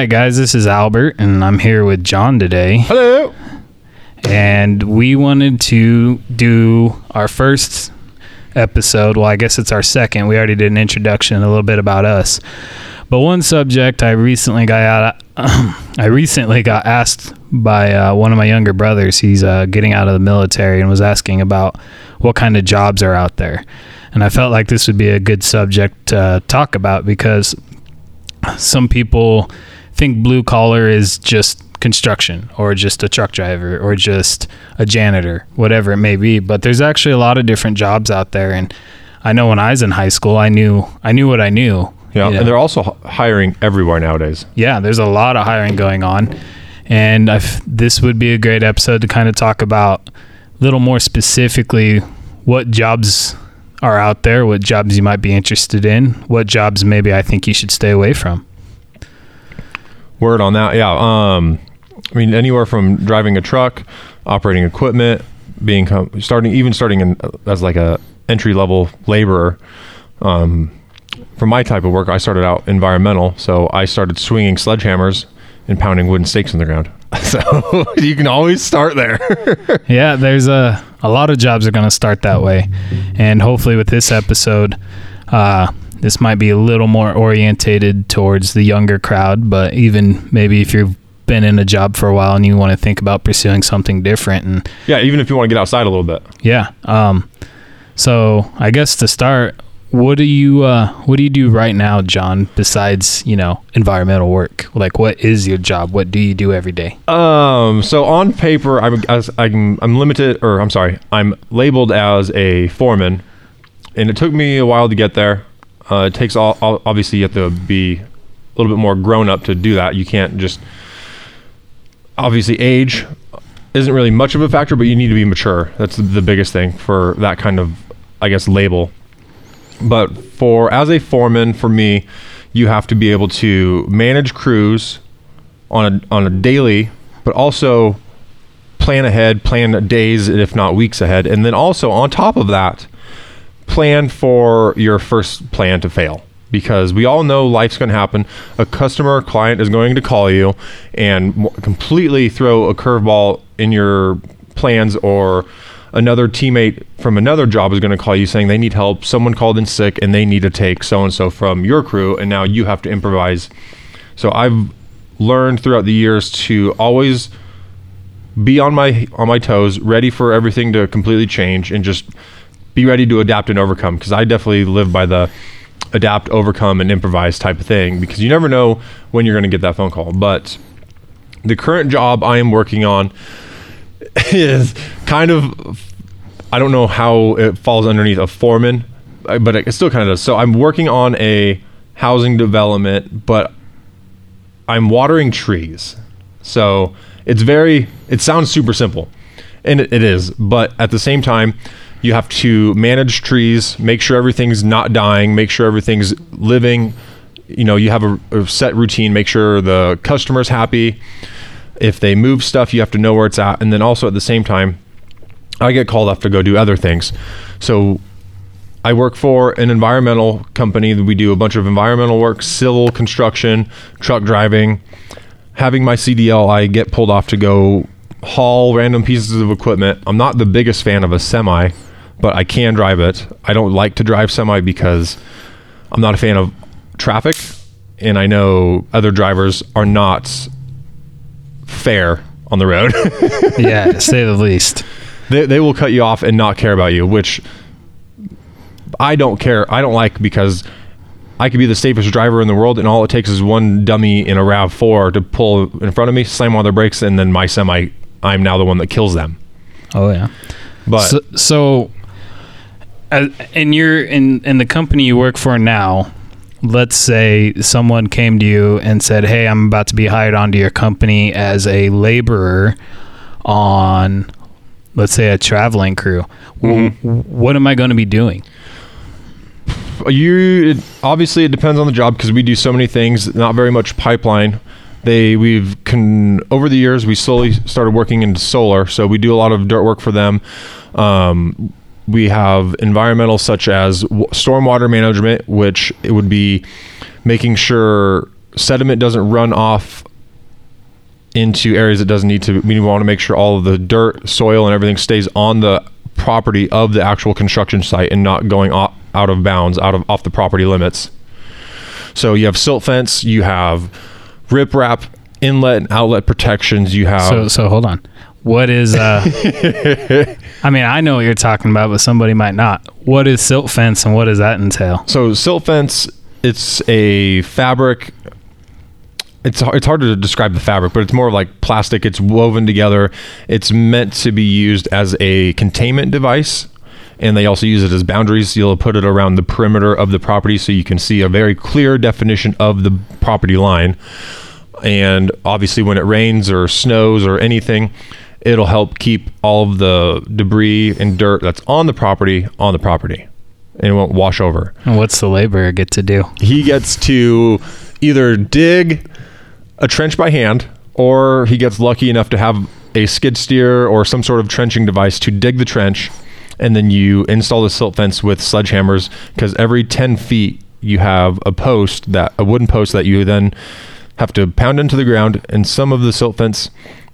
right, guys, this is Albert, and I'm here with John today. Hello. And we wanted to do our first episode. Well, I guess it's our second. We already did an introduction, a little bit about us. But one subject I recently got out, I recently got asked by uh, one of my younger brothers. He's uh, getting out of the military and was asking about what kind of jobs are out there. And I felt like this would be a good subject to talk about because some people think blue collar is just construction or just a truck driver or just a janitor, whatever it may be. But there's actually a lot of different jobs out there. And I know when I was in high school, I knew I knew what I knew. Yeah, you know? and they're also hiring everywhere nowadays. yeah, there's a lot of hiring going on, and I've, this would be a great episode to kind of talk about a little more specifically what jobs are out there, what jobs you might be interested in, what jobs maybe I think you should stay away from. Word on that. Yeah. Um, I mean, anywhere from driving a truck, operating equipment, being com- starting, even starting in, as like a entry level laborer. Um, for my type of work, I started out environmental, so I started swinging sledgehammers and pounding wooden stakes in the ground. So you can always start there. Yeah, there's a a lot of jobs are going to start that way, and hopefully with this episode, uh, this might be a little more orientated towards the younger crowd. But even maybe if you've been in a job for a while and you want to think about pursuing something different, and yeah, even if you want to get outside a little bit. yeah, um, so I guess to start, what do you uh, what do you do right now, John? Besides you know environmental work, like what is your job? What do you do every day? Um. So on paper, I'm I'm I'm limited, or I'm sorry, I'm labeled as a foreman, and it took me a while to get there. Uh, it takes all, all obviously you have to be a little bit more grown up to do that. You can't just obviously age isn't really much of a factor, but you need to be mature. That's the, biggest thing for that kind of I guess label. But for as a foreman, for me, you have to be able to manage crews on a on a daily, but also plan ahead, plan days if not weeks ahead, and then also on top of that, plan for your first plan to fail. Because we all know life's going to happen. A customer or client is going to call you and completely throw a curveball in your plans, or another teammate from another job is going to call you saying they need help. Someone called in sick and they need to take so and so from your crew, and now you have to improvise. So I've learned throughout the years to always be on my on my toes, ready for everything to completely change, and just be ready to adapt and overcome. Because I definitely live by the adapt, overcome, and improvise type of thing. Because you never know when you're going to get that phone call. But the current job I am working on is kind of I don't know how it falls underneath a foreman, uh, but it still kind of does. So I'm working on a housing development, but I'm watering trees. So it's very, it sounds super simple, and it, it is. But at the same time, you have to manage trees, make sure everything's not dying, make sure everything's living. You know, you have a, a set routine, make sure the customer's happy. If they move stuff, you have to know where it's at. And then also at the same time, I get called off to go do other things. So I work for an environmental company. We do a bunch of environmental work, civil construction, truck driving. Having my CDL, I get pulled off to go haul random pieces of equipment. I'm not the biggest fan of a semi, but I can drive it. I don't like to drive semi because I'm not a fan of traffic, and I know other drivers are not fair on the road. yeah, to say the least. they, they will cut you off and not care about you, which I don't care. I don't like because I could be the safest driver in the world, and all it takes is one dummy in a Rav Four to pull in front of me, slam on their brakes, and then my semi. I'm now the one that kills them. Oh yeah. But so, so in your in in the company you work for now let's say someone came to you and said hey i'm about to be hired onto your company as a laborer on let's say a traveling crew W- what am i going to be doing you it, obviously it depends on the job because we do so many things. Not very much pipeline. They we've con over the years we slowly started working into solar, so we do a lot of dirt work for them. Um, we have environmental such as stormwater management, which it would be making sure sediment doesn't run off into areas it doesn't need to. We want to make sure all of the dirt, soil, and everything stays on the property of the actual construction site and not going off, out of bounds, out of off the property limits. So you have silt fence, you have riprap, inlet and outlet protections. You have So so hold on. What is uh I mean, I know what you're talking about, but somebody might not. What is silt fence and what does that entail? So silt fence, it's a fabric. It's it's hard to describe the fabric, but it's more like plastic. It's woven together. It's meant to be used as a containment device, and they also use it as boundaries. You'll put it around the perimeter of the property so you can see a very clear definition of the property line. And obviously, when it rains or snows or anything, it'll help keep all of the debris and dirt that's on the property on the property, and it won't wash over. And what's the laborer get to do? he gets to either dig a trench by hand or he gets lucky enough to have a skid steer or some sort of trenching device to dig the trench. And then you install the silt fence with sledgehammers because every 10 feet you have a post that a wooden post that you then have to pound into the ground. And some of the silt fence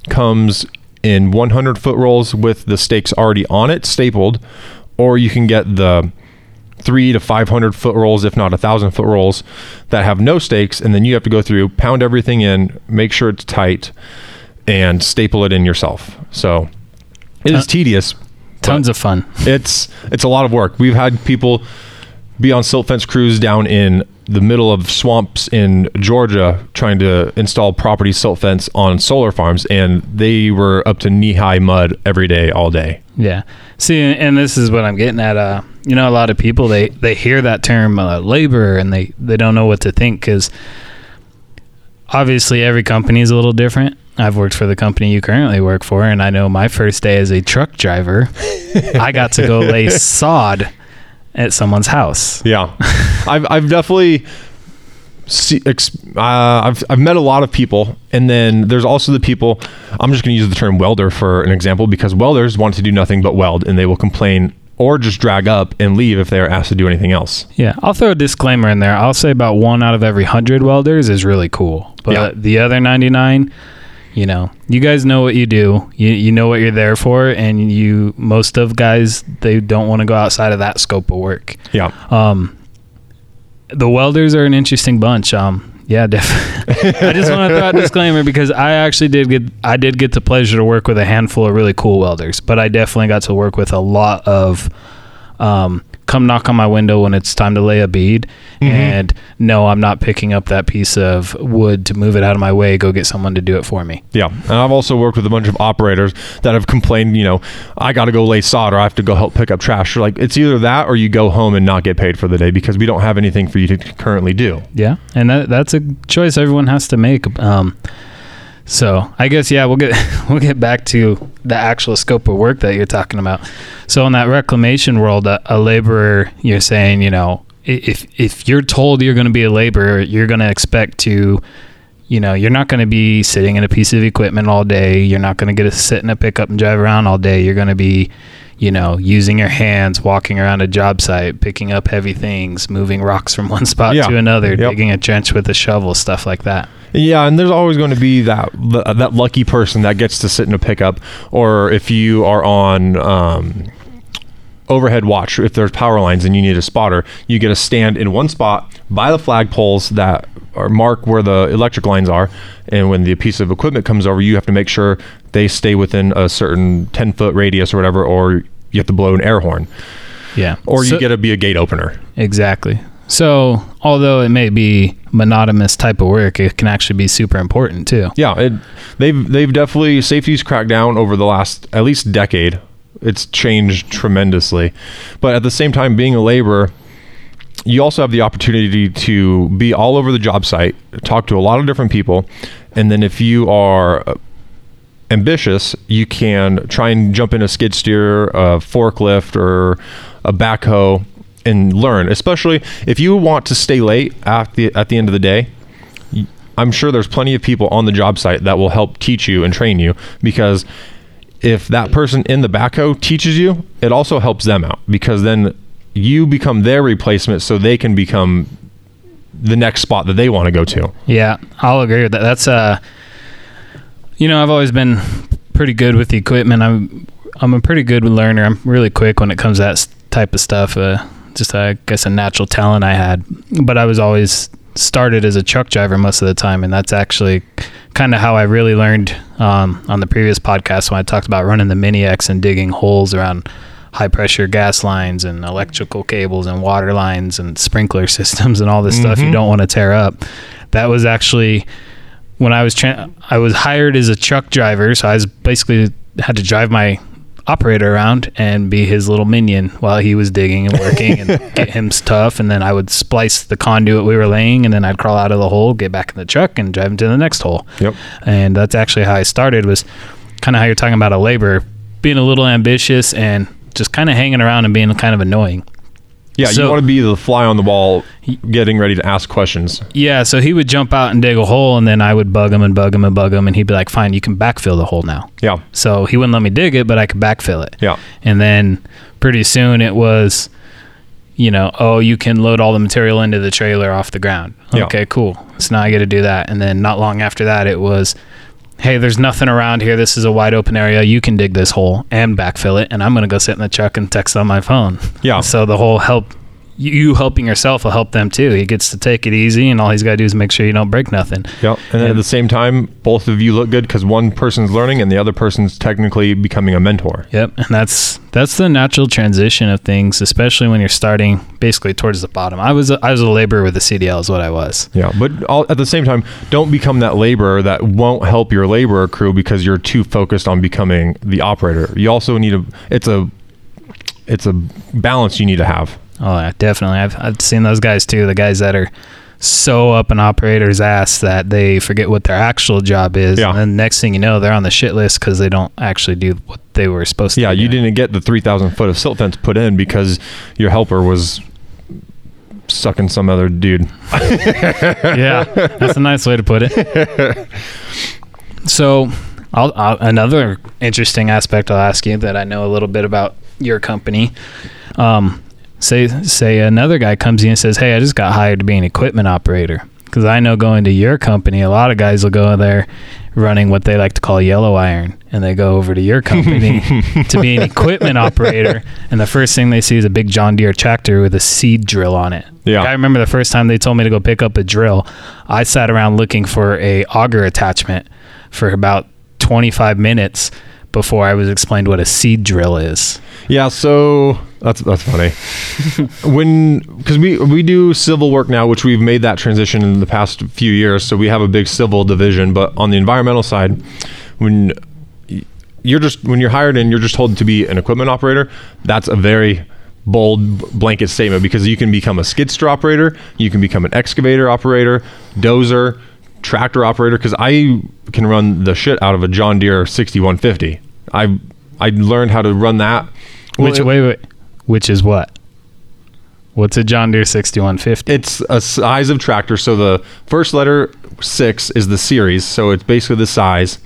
comes in 100 foot rolls with the stakes already on it stapled or you can get the three to 500 foot rolls, if not a thousand foot rolls that have no stakes. And then you have to go through, pound everything in, make sure it's tight, and staple it in yourself. So it is tedious. Tons of fun. It's it's a lot of work. We've had people be on silt fence crews down in the middle of swamps in Georgia trying to install property silt fence on solar farms, and they were up to knee high mud every day, all day. Yeah. See, and this is what I'm getting at. Uh, you know, a lot of people they they hear that term uh, labor and they they don't know what to think because obviously every company is a little different. I've worked for the company you currently work for, and I know my first day as a truck driver, I got to go lay sod at someone's house. Yeah, I've I've definitely see, ex, uh, I've I've met a lot of people, and then there's also the people. I'm just going to use the term welder for an example because welders want to do nothing but weld, and they will complain or just drag up and leave if they are asked to do anything else. Yeah, I'll throw a disclaimer in there. I'll say about one out of every hundred welders is really cool, but Yeah. the other ninety nine, you know, you guys know what you do. You you know what you're there for, and you most of guys they don't want to go outside of that scope of work. Yeah, Um, the welders are an interesting bunch. Um, yeah, definitely. I just want to throw out a disclaimer because I actually did get I did get the pleasure to work with a handful of really cool welders, but I definitely got to work with a lot of um, come knock on my window when it's time to lay a bead, and no, I'm not picking up that piece of wood to move it out of my way. Go get someone to do it for me. yeah. And I've also worked with a bunch of operators that have complained. You know, I got to go lay sod, or I have to go help pick up trash. Or like it's either that, or you go home and not get paid for the day because we don't have anything for you to currently do. Yeah, and that that's a choice everyone has to make. Um, so I guess yeah, we'll get we'll get back to the actual scope of work that you're talking about. So in that reclamation world, a, a laborer, you're saying, you know, if if you're told you're going to be a laborer, you're going to expect to, you know, you're not going to be sitting in a piece of equipment all day. You're not going to get to sit in a pickup and drive around all day. You're going to be you know, using your hands, walking around a job site, picking up heavy things, moving rocks from one spot Yeah. to another, Yep. digging a trench with a shovel, stuff like that. Yeah, and there's always going to be that that lucky person that gets to sit in a pickup, or if you are on um, overhead watch, if there's power lines and you need a spotter, you get to stand in one spot by the flagpoles that are mark where the electric lines are, and when the piece of equipment comes over, you have to make sure they stay within a certain 10 foot radius or whatever, or you have to blow an air horn, Yeah. or you So- get to be a gate opener. Exactly. So, although it may be monotonous type of work, it can actually be super important too. Yeah, it, they've they've definitely safety's cracked down over the last at least decade. It's changed tremendously, but at the same time, being a laborer, you also have the opportunity to be all over the job site, talk to a lot of different people, and then if you are uh, ambitious, you can try and jump in a skid steer, a forklift, or a backhoe and learn. Especially if you want to stay late at the at the end of the day. I'm sure there's plenty of people on the job site that will help teach you and train you because if that person in the backhoe teaches you, it also helps them out because then you become their replacement so they can become the next spot that they want to go to. Yeah, I'll agree with that. That's uh, you know, I've always been pretty good with the equipment. I'm I'm a pretty good learner. I'm really quick when it comes to that type of stuff. Uh, just I guess a natural talent I had, but I was always started as a truck driver most of the time, and that's actually kind of how I really learned um, on the previous podcast when I talked about running the Mini X and digging holes around high pressure gas lines and electrical cables and water lines and sprinkler systems and all this stuff you Mhm. don't want to tear up. That was actually when I was tra- I was hired as a truck driver, so I was basically had to drive my operator around and be his little minion while he was digging and working and get him stuff and then I would splice the conduit we were laying and then I'd crawl out of the hole, get back in the truck and drive him to the next hole. Yep. And that's actually how I started was kind of how you're talking about a labor, being a little ambitious and just kind of hanging around and being kind of annoying. Yeah, So- you want to be the fly on the wall, getting ready to ask questions. Yeah, so he would jump out and dig a hole, and then I would bug him and bug him and bug him, and he'd be like, "Fine, you can backfill the hole now." Yeah, So he wouldn't let me dig it, but I could backfill it. yeah, And then pretty soon it was, you know, oh, you can load all the material into the trailer off the ground. Yeah. Okay, cool. So now I get to do that. And then not long after that, it was, hey, there's nothing around here. This is a wide open area. You can dig this hole and backfill it. And I'm going to go sit in the truck and text on my phone. yeah. So the whole help, you- helping yourself will help them too. He gets to take it easy, and all he's got to do is make sure you don't break nothing. Yep. And then at the same time, both of you look good because one person's learning and the other person's technically becoming a mentor. Yep, and that's that's the natural transition of things, especially when you're starting basically towards the bottom. I was a, I was a laborer with the CDL, is what I was. Yeah. But all, at the same time, don't become that laborer that won't help your laborer crew because you're too focused on becoming the operator. You also need a, it's a, it's a balance you need to have. Oh yeah, definitely. I've I've seen those guys too. The guys that are so up an operator's ass that they forget what their actual job is, Yeah. and then next thing you know, they're on the shit list because they don't actually do what they were supposed to. Yeah. You doing. didn't get the 3,000 foot of silt fence put in because your helper was sucking some other dude. yeah, that's a nice way to put it. So, I'll, I'll, another interesting aspect I'll ask you that I know a little bit about your company. Um, say say another guy comes in and says, "Hey, I just got hired to be an equipment operator." Because I know going to your company, a lot of guys will go there running what they like to call yellow iron, and they go over to your company to be an equipment operator, and the first thing they see is a big John Deere tractor with a seed drill on it. Yeah. I remember the first time they told me to go pick up a drill, I sat around looking for a auger attachment for about 25 minutes before I was explained what a seed drill is. Yeah, so that's that's funny. when because we we do civil work now, which we've made that transition in the past few years. So we have a big civil division, but on the environmental side, when you're just when you're hired and you're just told to be an equipment operator, that's a very bold blanket statement because you can become a skid steer operator, you can become an excavator operator, dozer, tractor operator. Because I can run the shit out of a John Deere 6150. I I learned how to run that. Well, which it- wait wait, which is what? What's a John Deere 6150? It's a size of tractor. So the first letter six is the series. So it's basically the size,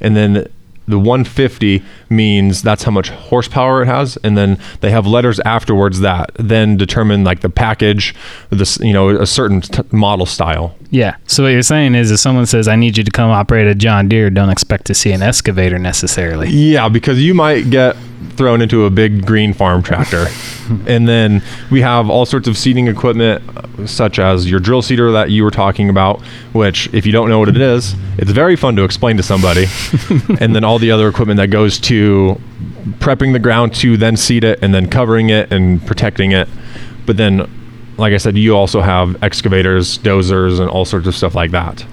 and then the 150 means that's how much horsepower it has, and then they have letters afterwards that then determine like the package, this you know a certain t- model style. yeah. So what you're saying is, if someone says, "I need you to come operate a John Deere," don't expect to see an excavator necessarily. Yeah, because you might get thrown into a big green farm tractor. and then we have all sorts of seeding equipment, such as your drill seeder that you were talking about, which, if you don't know what it is, it's very fun to explain to somebody. and then all the other equipment that goes to prepping the ground to then seed it and then covering it and protecting it. But then, like I said, you also have excavators, dozers, and all sorts of stuff like that.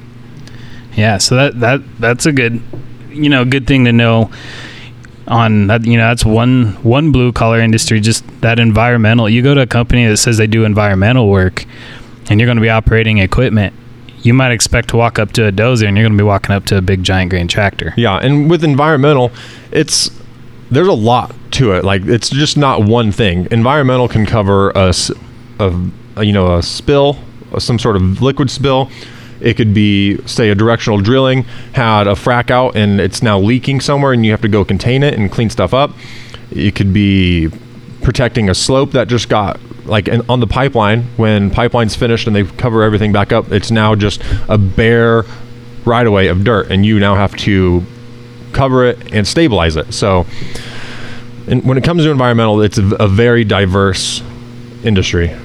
Yeah, so that that that's a good, you know, good thing to know. On that, you know, that's one one blue collar industry. Just that environmental. You go to a company that says they do environmental work, and you're going to be operating equipment. You might expect to walk up to a dozer, and you're going to be walking up to a big giant grain tractor. Yeah, and with environmental, it's there's a lot to it. Like it's just not one thing. Environmental can cover a, a- a, you know a spill, uh, some sort of liquid spill. It could be say a directional drilling had a frack out and it's now leaking somewhere and you have to go contain it and clean stuff up. It could be protecting a slope that just got like in, on the pipeline when pipeline's finished and they cover everything back up it's now just a bare right away of dirt and you now have to cover it and stabilize it so and when it comes to environmental it's a, a very diverse industry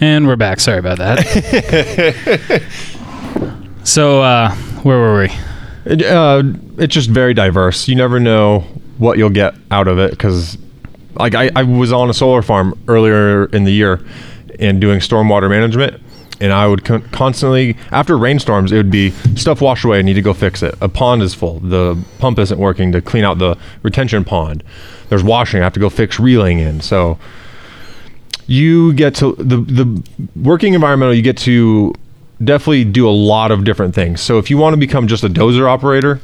And we're back. Sorry about that. so, uh, where were we? It, uh, it's just very diverse. You never know what you'll get out of it because, like, I, I was on a solar farm earlier in the year and doing stormwater management, and I would con- constantly, after rainstorms, it would be stuff washed away. I need to go fix it. A pond is full. The pump isn't working to clean out the retention pond. There's washing. I have to go fix reeling in. So you get to the the working environmental. You get to definitely do a lot of different things. So if you want to become just a dozer operator,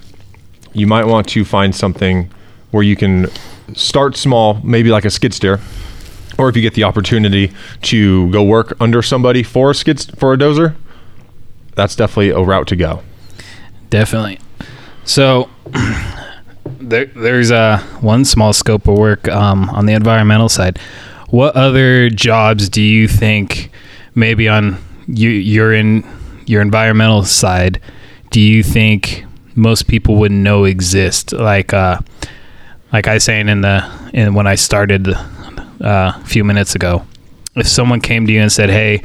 you might want to find something where you can start small, maybe like a skid steer, or if you get the opportunity to go work under somebody for a skid for a dozer, that's definitely a route to go. Definitely. So there, there's uh, one small scope of work um, on the environmental side. What other jobs do you think maybe on you you're in your environmental side do you think most people wouldn't know exist like uh like I saying in the in when I started uh, a few minutes ago if someone came to you and said hey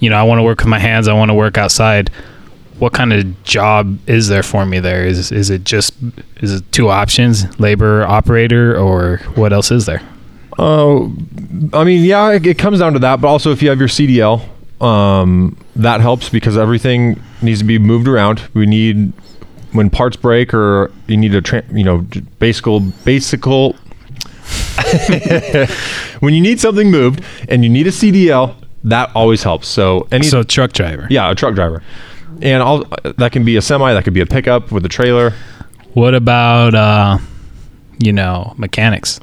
you know I want to work with my hands I want to work outside what kind of job is there for me there is is it just is it two options labor operator or what else is there Uh, I mean, yeah, it, it comes down to that, but also if you have your CDL, um, that helps because everything needs to be moved around. We need when parts break or you need a tra- you know j- basic basic when you need something moved and you need a CDL, that always helps. So any so truck driver yeah, a truck driver, and all that can be a semi, that could be a pickup with a trailer. what about uh you know mechanics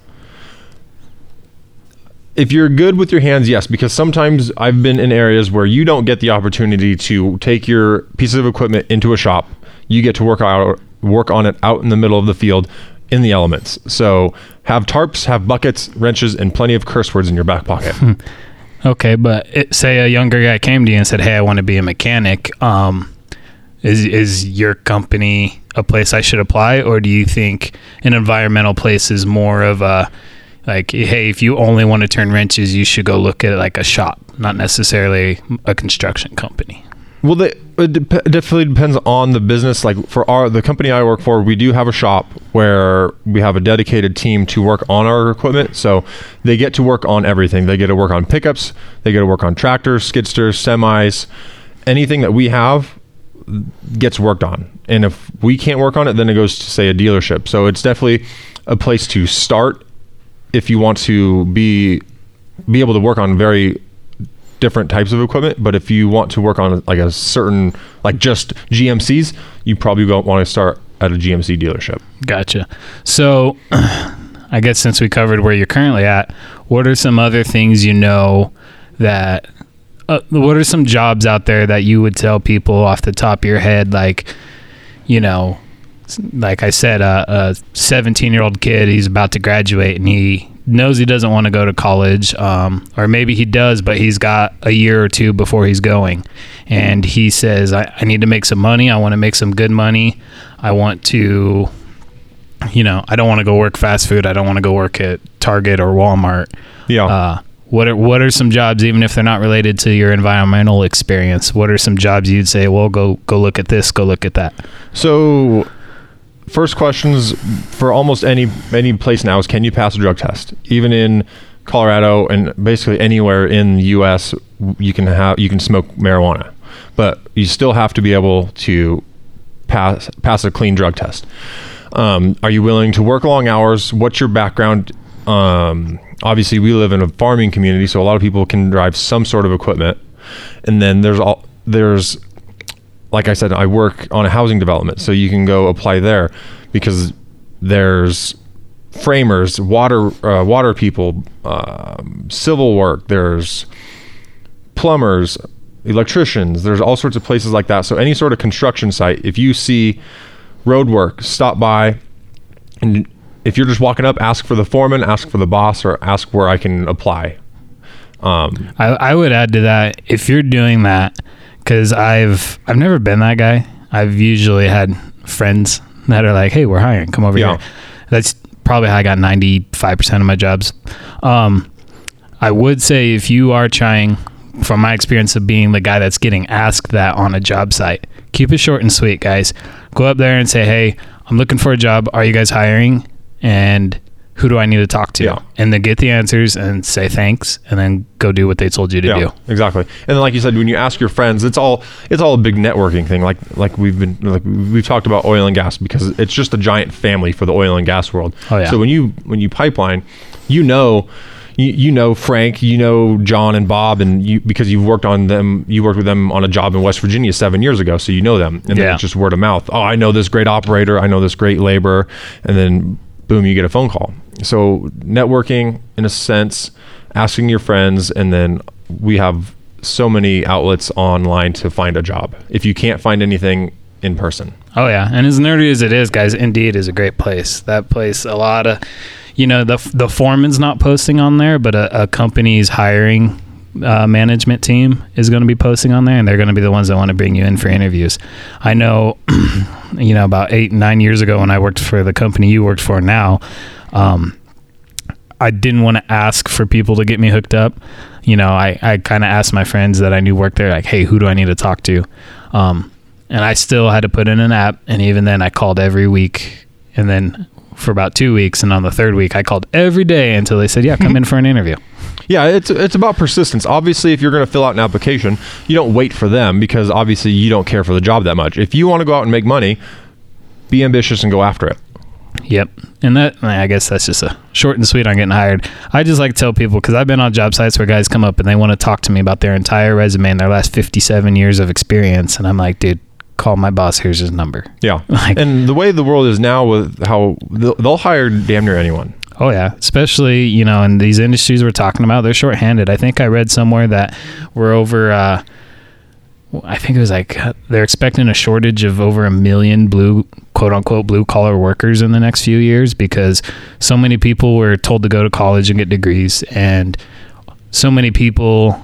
if you're good with your hands, yes, because sometimes I've been in areas where you don't get the opportunity to take your piece of equipment into a shop. You get to work out work on it out in the middle of the field in the elements. So have tarps, have buckets, wrenches, and plenty of curse words in your back pocket. Okay, but it, say a younger guy came to you and said, "Hey, I want to be a mechanic." Um, is is your company a place I should apply, or do you think an environmental place is more of a like, hey, if you only want to turn wrenches, you should go look at like a shop, not necessarily a construction company. Well, they, it dep- definitely depends on the business. Like for our the company I work for, we do have a shop where we have a dedicated team to work on our equipment. So they get to work on everything. They get to work on pickups. They get to work on tractors, skidsters, semis, anything that we have gets worked on. And if we can't work on it, then it goes to say a dealership. So it's definitely a place to start if you want to be be able to work on very different types of equipment. But if you want to work on like a certain like just GMCs, you probably won't want to start at a GMC dealership. Gotcha. So, I guess since we covered where you're currently at, what are some other things you know that? Uh, what are some jobs out there that you would tell people off the top of your head, like, you know, like I said, uh, a 17 year old kid, he's about to graduate and he knows he doesn't want to go to college, um, or maybe he does, but he's got a year or two before he's going. And he says, I, I need to make some money. I want to make some good money. I want to you know, I don't want to go work fast food. I don't want to go work at Target or Walmart. Yeah. Uh, what are what are some jobs, even if they're not related to your environmental experience? What are some jobs you'd say? Well, go go look at this. Go look at that. So, first questions for almost any any place now is can you pass a drug test? Even in Colorado and basically anywhere in the U.S., you can have you can smoke marijuana, but you still have to be able to pass pass a clean drug test. Um, are you willing to work long hours? What's your background? Um, obviously, we live in a farming community, so a lot of people can drive some sort of equipment. And then there's all there's like I said, I work on a housing development, so you can go apply there because there's framers, water uh, water people, um, civil work. There's plumbers, electricians. There's all sorts of places like that. So any sort of construction site, if you see road work, stop by, and if you're just walking up, ask for the foreman, ask for the boss, or ask where I can apply. Um, I, I would add to that if you're doing that because I've I've never been that guy. I've usually had friends that are like, "Hey, we're hiring. Come over Yeah. here." That's probably how I got ninety five percent of my jobs. Um, I would say if you are trying, from my experience of being the guy that's getting asked that on a job site, keep it short and sweet, guys. Go up there and say, "Hey, I'm looking for a job. Are you guys hiring?" And who do I need to talk to? Yeah. And then get the answers and say thanks, and then go do what they told you to do. exactly. And then, like you said, when you ask your friends, it's all it's all a big networking thing. Like like we've been like we've talked about oil and gas because it's just a giant family for the oil and gas world. Oh, yeah. So when you when you pipeline, you know. You, you know Frank, you know John and Bob, and you because you've worked on them. You worked with them on a job in West Virginia seven years ago, so you know them. And then Yeah. it's just word of mouth. Oh, I know this great operator. I know this great laborer, and then boom, you get a phone call. So networking, in a sense, asking your friends, and then we have so many outlets online to find a job. If you can't find anything in person, Oh yeah, and as nerdy as it is, guys, Indeed is a great place. That place, a lot of, you know, the the foreman's not posting on there, but a, a company's hiring uh, management team is going to be posting on there, and they're going to be the ones that want to bring you in for interviews. I know, you know, about eight nine years ago when I worked for the company you worked for now. Um, I didn't want to ask for people to get me hooked up. You know, I, I kind of asked my friends that I knew worked there, like, hey, who do I need to talk to? Um, and I still had to put in an app. And even then, I called every week. And then for about two weeks. And on the third week, I called every day until they said, yeah, come in for an interview. yeah, it's it's about persistence. Obviously, if you're going to fill out an application, you don't wait for them because obviously you don't care for the job that much. If you want to go out and make money, be ambitious and go after it. Yep. And that, I guess that's just a short and sweet on getting hired. I just like to tell people because I've been on job sites where guys come up and they want to talk to me about their entire resume and their last 57 years of experience. And I'm like, dude, call my boss. Here's his number. Yeah, Like- and the way the world is now with how they'll, they'll hire damn near anyone. Oh yeah, especially you know in these industries we're talking about, they're shorthanded. I think I read somewhere that we're over. Uh, I think it was like they're expecting a shortage of over a million blue quote unquote blue collar workers in the next few years because so many people were told to go to college and get degrees, and so many people.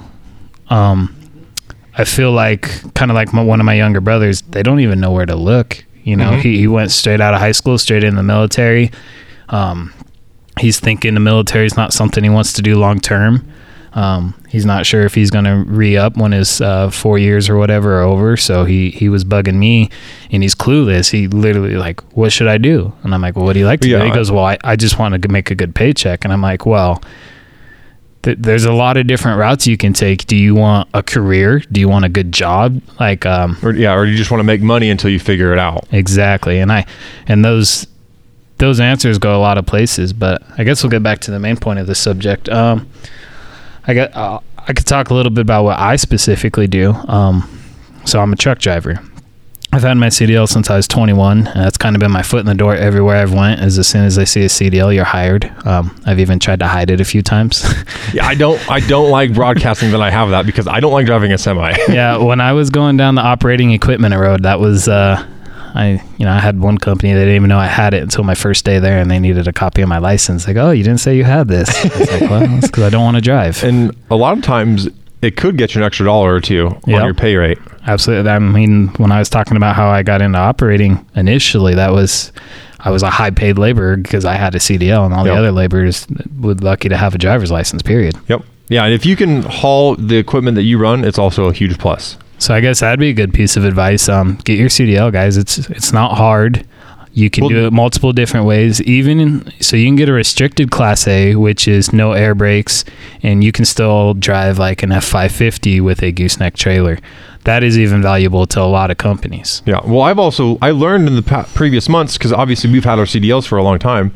Um, I feel like kind of like my, one of my younger brothers, they don't even know where to look. You know, Mhm. he, he went straight out of high school, straight in the military. Um, he's thinking the military is not something he wants to do long term. Um, he's not sure if he's going to re up when his uh, four years or whatever are over. So he he was bugging me, and he's clueless. He literally like, what should I do? And I'm like, well, what do you like to Yeah, do? He goes, well, I, I just want to make a good paycheck. And I'm like, well. th- There's a lot of different routes you can take. Do you want a career? Do you want a good job? Like, um, Or yeah, or you just want to make money until you figure it out. Exactly, and I and those those answers go a lot of places. But I guess we'll get back to the main point of the subject. Um, I got uh, I could talk a little bit about what I specifically do. Um, so I'm a truck driver. I've had my CDL since I was 21. And that's kind of been my foot in the door everywhere I've went. Is as soon as I see a CDL, you're hired. Um, I've even tried to hide it a few times. Yeah, I don't I don't like broadcasting that I have that because I don't like driving a semi. yeah, when I was going down the operating equipment road, that was uh, I you know I had one company they didn't even know I had it until my first day there, and they needed a copy of my license. Like, oh, you didn't say you had this. I was like, well, that's because I don't want to drive. and a lot of times it could get you an extra dollar or two Yep. on your pay rate. Absolutely. I mean, when I was talking about how I got into operating initially, that was I was a high paid laborer because I had a CDL, and all Yep. the other laborers were lucky to have a driver's license. Period. Yep. Yeah, and if you can haul the equipment that you run, it's also a huge plus. So I guess that'd be a good piece of advice. Um, get your CDL, guys. It's it's not hard. You can Well- do it multiple different ways. Even in, so, you can get a restricted Class A, which is no air brakes, and you can still drive like an F five fifty with a gooseneck trailer. That is even valuable to a lot of companies. Yeah. Well, I've also I learned in the pa- previous months because obviously we've had our CDLs for a long time,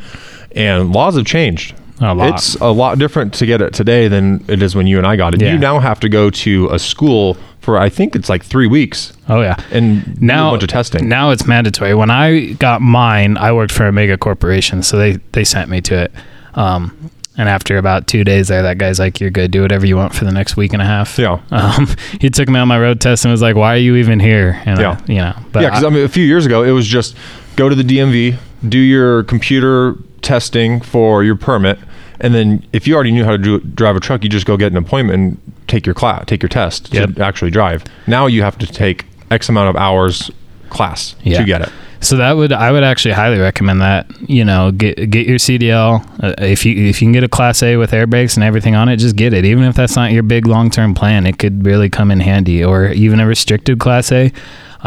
and laws have changed. A lot. It's a lot different to get it today than it is when you and I got it. Yeah. You now have to go to a school for I think it's like three weeks oh yeah. and do now a bunch of testing. Now it's mandatory. When I got mine, I worked for a mega corporation, so they they sent me to it. Um, and after about two days there, that guy's like, "You're good. Do whatever you want for the next week and a half." Yeah. Um, he took me on my road test and was like, "Why are you even here?" And Yeah. I, you know, but yeah, because I- I mean, a few years ago, it was just go to the DMV, do your computer testing for your permit, and then if you already knew how to do, drive a truck, you just go get an appointment and take your class, take your test Yep. to actually drive. Now you have to take X amount of hours class Yeah. to get it. So that would I would actually highly recommend that. You know, get get your CDL. Uh, if you if you can get a Class A with air brakes and everything on it, just get it. Even if that's not your big long term plan, it could really come in handy. Or even a restricted Class A.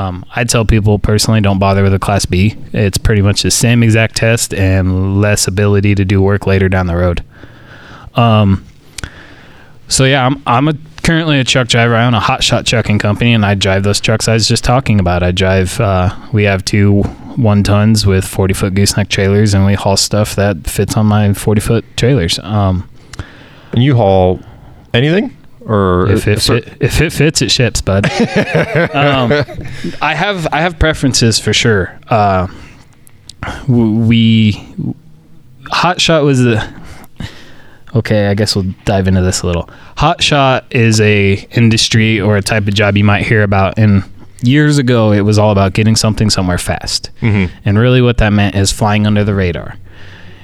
Um, I tell people personally, don't bother with a Class B. It's pretty much the same exact test and less ability to do work later down the road. Um, so yeah, I'm I'm a currently a truck driver. I own a hot shot trucking company, and I drive those trucks I was just talking about. I drive. Uh, we have two one tons with forty foot gooseneck trailers, and we haul stuff that fits on my forty foot trailers. Um, And you haul anything, or if it fit, if it fits, it ships, bud. um, I have I have preferences for sure. Uh, we hot shot was the okay. I guess we'll dive into this a little. Hot shot is a industry or a type of job you might hear about. And years ago, it was all about getting something somewhere fast. Mhm. And really, what that meant is flying under the radar.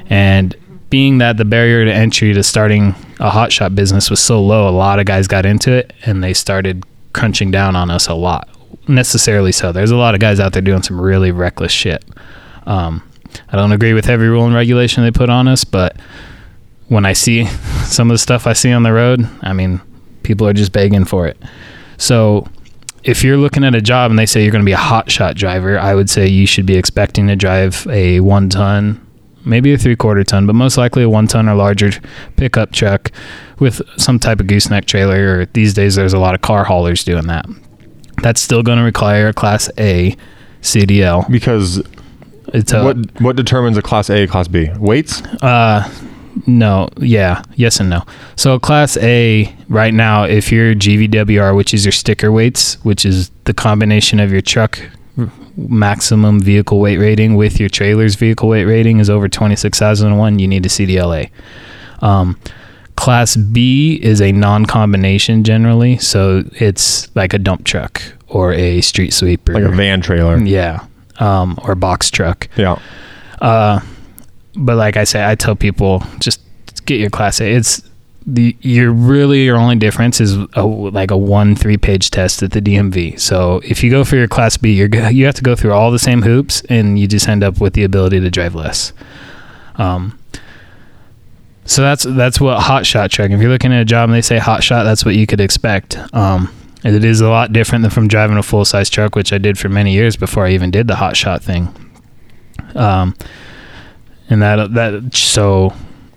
And being that the barrier to entry to starting a hotshot business was so low, a lot of guys got into it and they started crunching down on us a lot. Necessarily so. There's a lot of guys out there doing some really reckless shit. Um, I don't agree with every rule and regulation they put on us, but when I see some of the stuff I see on the road, I mean, people are just begging for it. So if you're looking at a job and they say you're going to be a hot shot driver, I would say you should be expecting to drive a one ton, maybe a three quarter ton, but most likely a one ton or larger pickup truck with some type of gooseneck trailer. Or these days, there's a lot of car haulers doing that. That's still going to require a Class A CDL. because It's a, what what determines a class A, class B? Weights. Uh, no, yeah, yes and no. So class A right now, if your GVWR, which is your sticker weights, which is the combination of your truck maximum vehicle weight rating with your trailer's vehicle weight rating is over 26,001, you need a CDLA. Um, class B is a non-combination generally, so it's like a dump truck or a street sweeper. like a van trailer. Yeah. Um, or box truck. Yeah. Uh, but like I say, I tell people just get your class A. It's the your really your only difference is a, like a one three page test at the DMV. So if you go for your class B, you're you have to go through all the same hoops, and you just end up with the ability to drive less. Um. So that's that's what hot shot truck. If you're looking at a job and they say hot shot, that's what you could expect. Um, it is a lot different than from driving a full size truck, which I did for many years before I even did the hot shot thing. Um, and that that so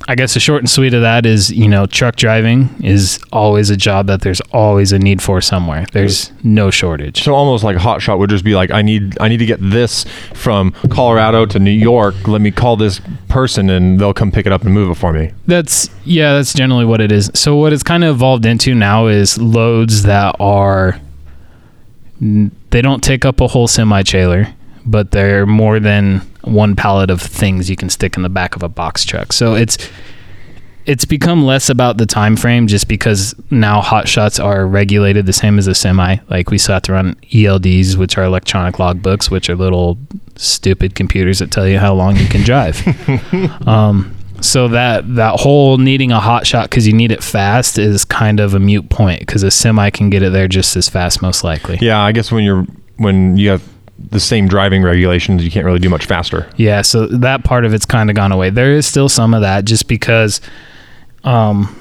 I guess the short and sweet of that is you know truck driving is always a job that there's always a need for somewhere. There's no shortage. So almost like a hot shot would just be like I need I need to get this from Colorado to New York. Let me call this person and they'll come pick it up and move it for me. That's yeah, that's generally what it is. So what it's kind of evolved into now is loads that are they don't take up a whole semi trailer, but they're more than one pallet of things you can stick in the back of a box truck. So it's it's become less about the time frame just because now hot shots are regulated the same as a semi. Like we still have to run ELDs, which are electronic logbooks, which are little stupid computers that tell you how long you can drive. um, so that that whole needing a hot shot because you need it fast is kind of a mute point because a semi can get it there just as fast, most likely. Yeah, I guess when you're when you have the same driving regulations, you can't really do much faster. Yeah, so that part of it's kind of gone away. There is still some of that just because um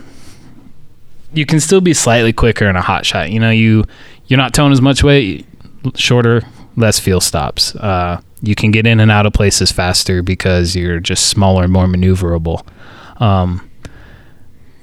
you can still be slightly quicker in a hot shot. You know, you you're not towing as much weight, shorter, less fuel stops. Uh you can get in and out of places faster because you're just smaller, and more maneuverable. Um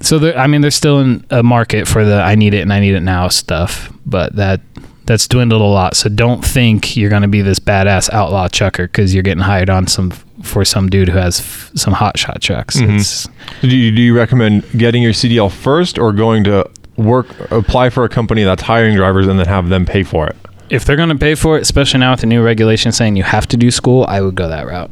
so there, I mean, there's still in a market for the "I need it and I need it now" stuff, but that that's dwindled a lot. So don't think you're going to be this badass outlaw chucker because you're getting hired on some for some dude who has f- some hot shot trucks. Mhm. It's, Do you, do you recommend getting your CDL first or going to work apply for a company that's hiring drivers and then have them pay for it? if they're going to pay for it, especially now with the new regulation saying you have to do school, I would go that route.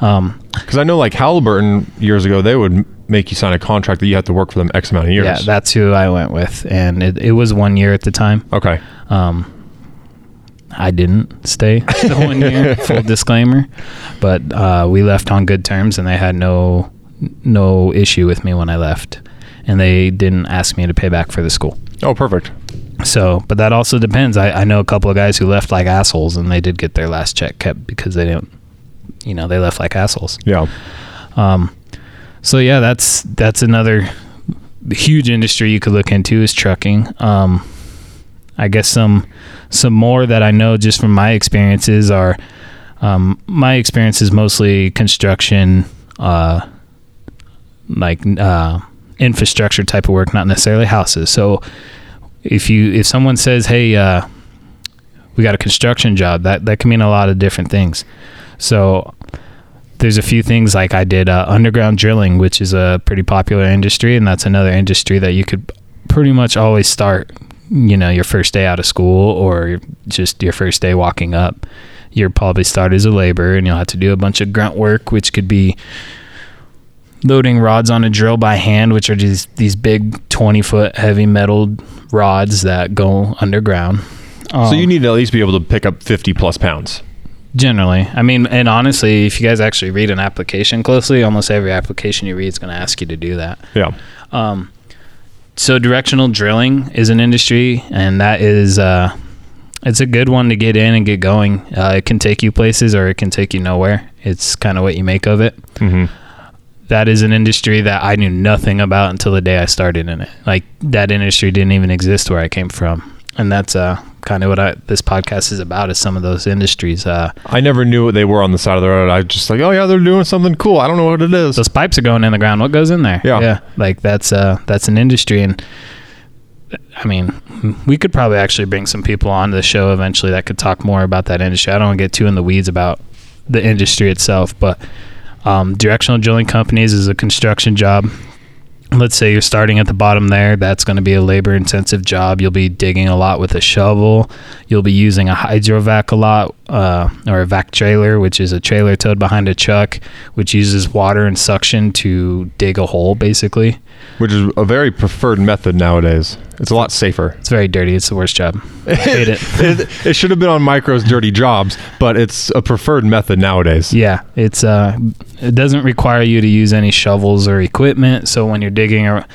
Um, Because I know like Halliburton years ago, they would make you sign a contract that you have to work for them X amount of years. yeah, that's who I went with, and it, it was one year at the time. okay. Um, I didn't stay the one year. Full disclaimer, but uh, we left on good terms, and they had no no issue with me when I left, and they didn't ask me to pay back for the school. Oh, perfect. So, but that also depends. I, I know a couple of guys who left like assholes, and they did get their last check kept because they didn't, you know, they left like assholes. Yeah. Um, so yeah, that's that's another huge industry you could look into is trucking. Um, I guess some some more that I know just from my experiences are um, my experience is mostly construction, uh, like uh, infrastructure type of work, not necessarily houses. So if you if someone says, "Hey, uh, we got a construction job," that that can mean a lot of different things. So there's a few things like I did uh, underground drilling, which is a pretty popular industry, and that's another industry that you could pretty much always start. You know, your first day out of school or just your first day walking up. You'll probably start as a laborer, and you'll have to do a bunch of grunt work, which could be loading rods on a drill by hand, which are these these big twenty foot heavy metal rods that go underground. so you Um, need to at least be able to pick up 50 plus pounds. Generally, I mean, and honestly, if you guys actually read an application closely, almost every application you read is going to ask you to do that. Yeah. Um, so directional drilling is an industry, and that is uh, it's a good one to get in and get going. Uh, it can take you places, or it can take you nowhere. It's kind of what you make of it. hmm That is an industry that I knew nothing about until the day I started in it. Like that industry didn't even exist where I came from, and that's uh, kind of what I, this podcast is about. Is some of those industries. Uh, I never knew what they were on the side of the road. I just like, oh yeah, they're doing something cool. I don't know what it is. those pipes are going in the ground. What goes in there? Yeah. yeah. Like that's uh that's an industry, and I mean, we could probably actually bring some people on the show eventually that could talk more about that industry. I don't want to get too in the weeds about the industry itself, but um, directional drilling companies is a construction job. Let's say you're starting at the bottom there. That's going to be a labor intensive job. You'll be digging a lot with a shovel. You'll be using a hydrovac a lot, uh, or a vac trailer, which is a trailer towed behind a truck, which uses water and suction to dig a hole, basically. Which is a very preferred method nowadays. It's a lot safer. It's very dirty. It's the worst job. I hate it. it, it should have been on Mike Rowe's dirty jobs, but it's a preferred method nowadays. Yeah, it's uh, it doesn't require you to use any shovels or equipment. So when you're digging ar-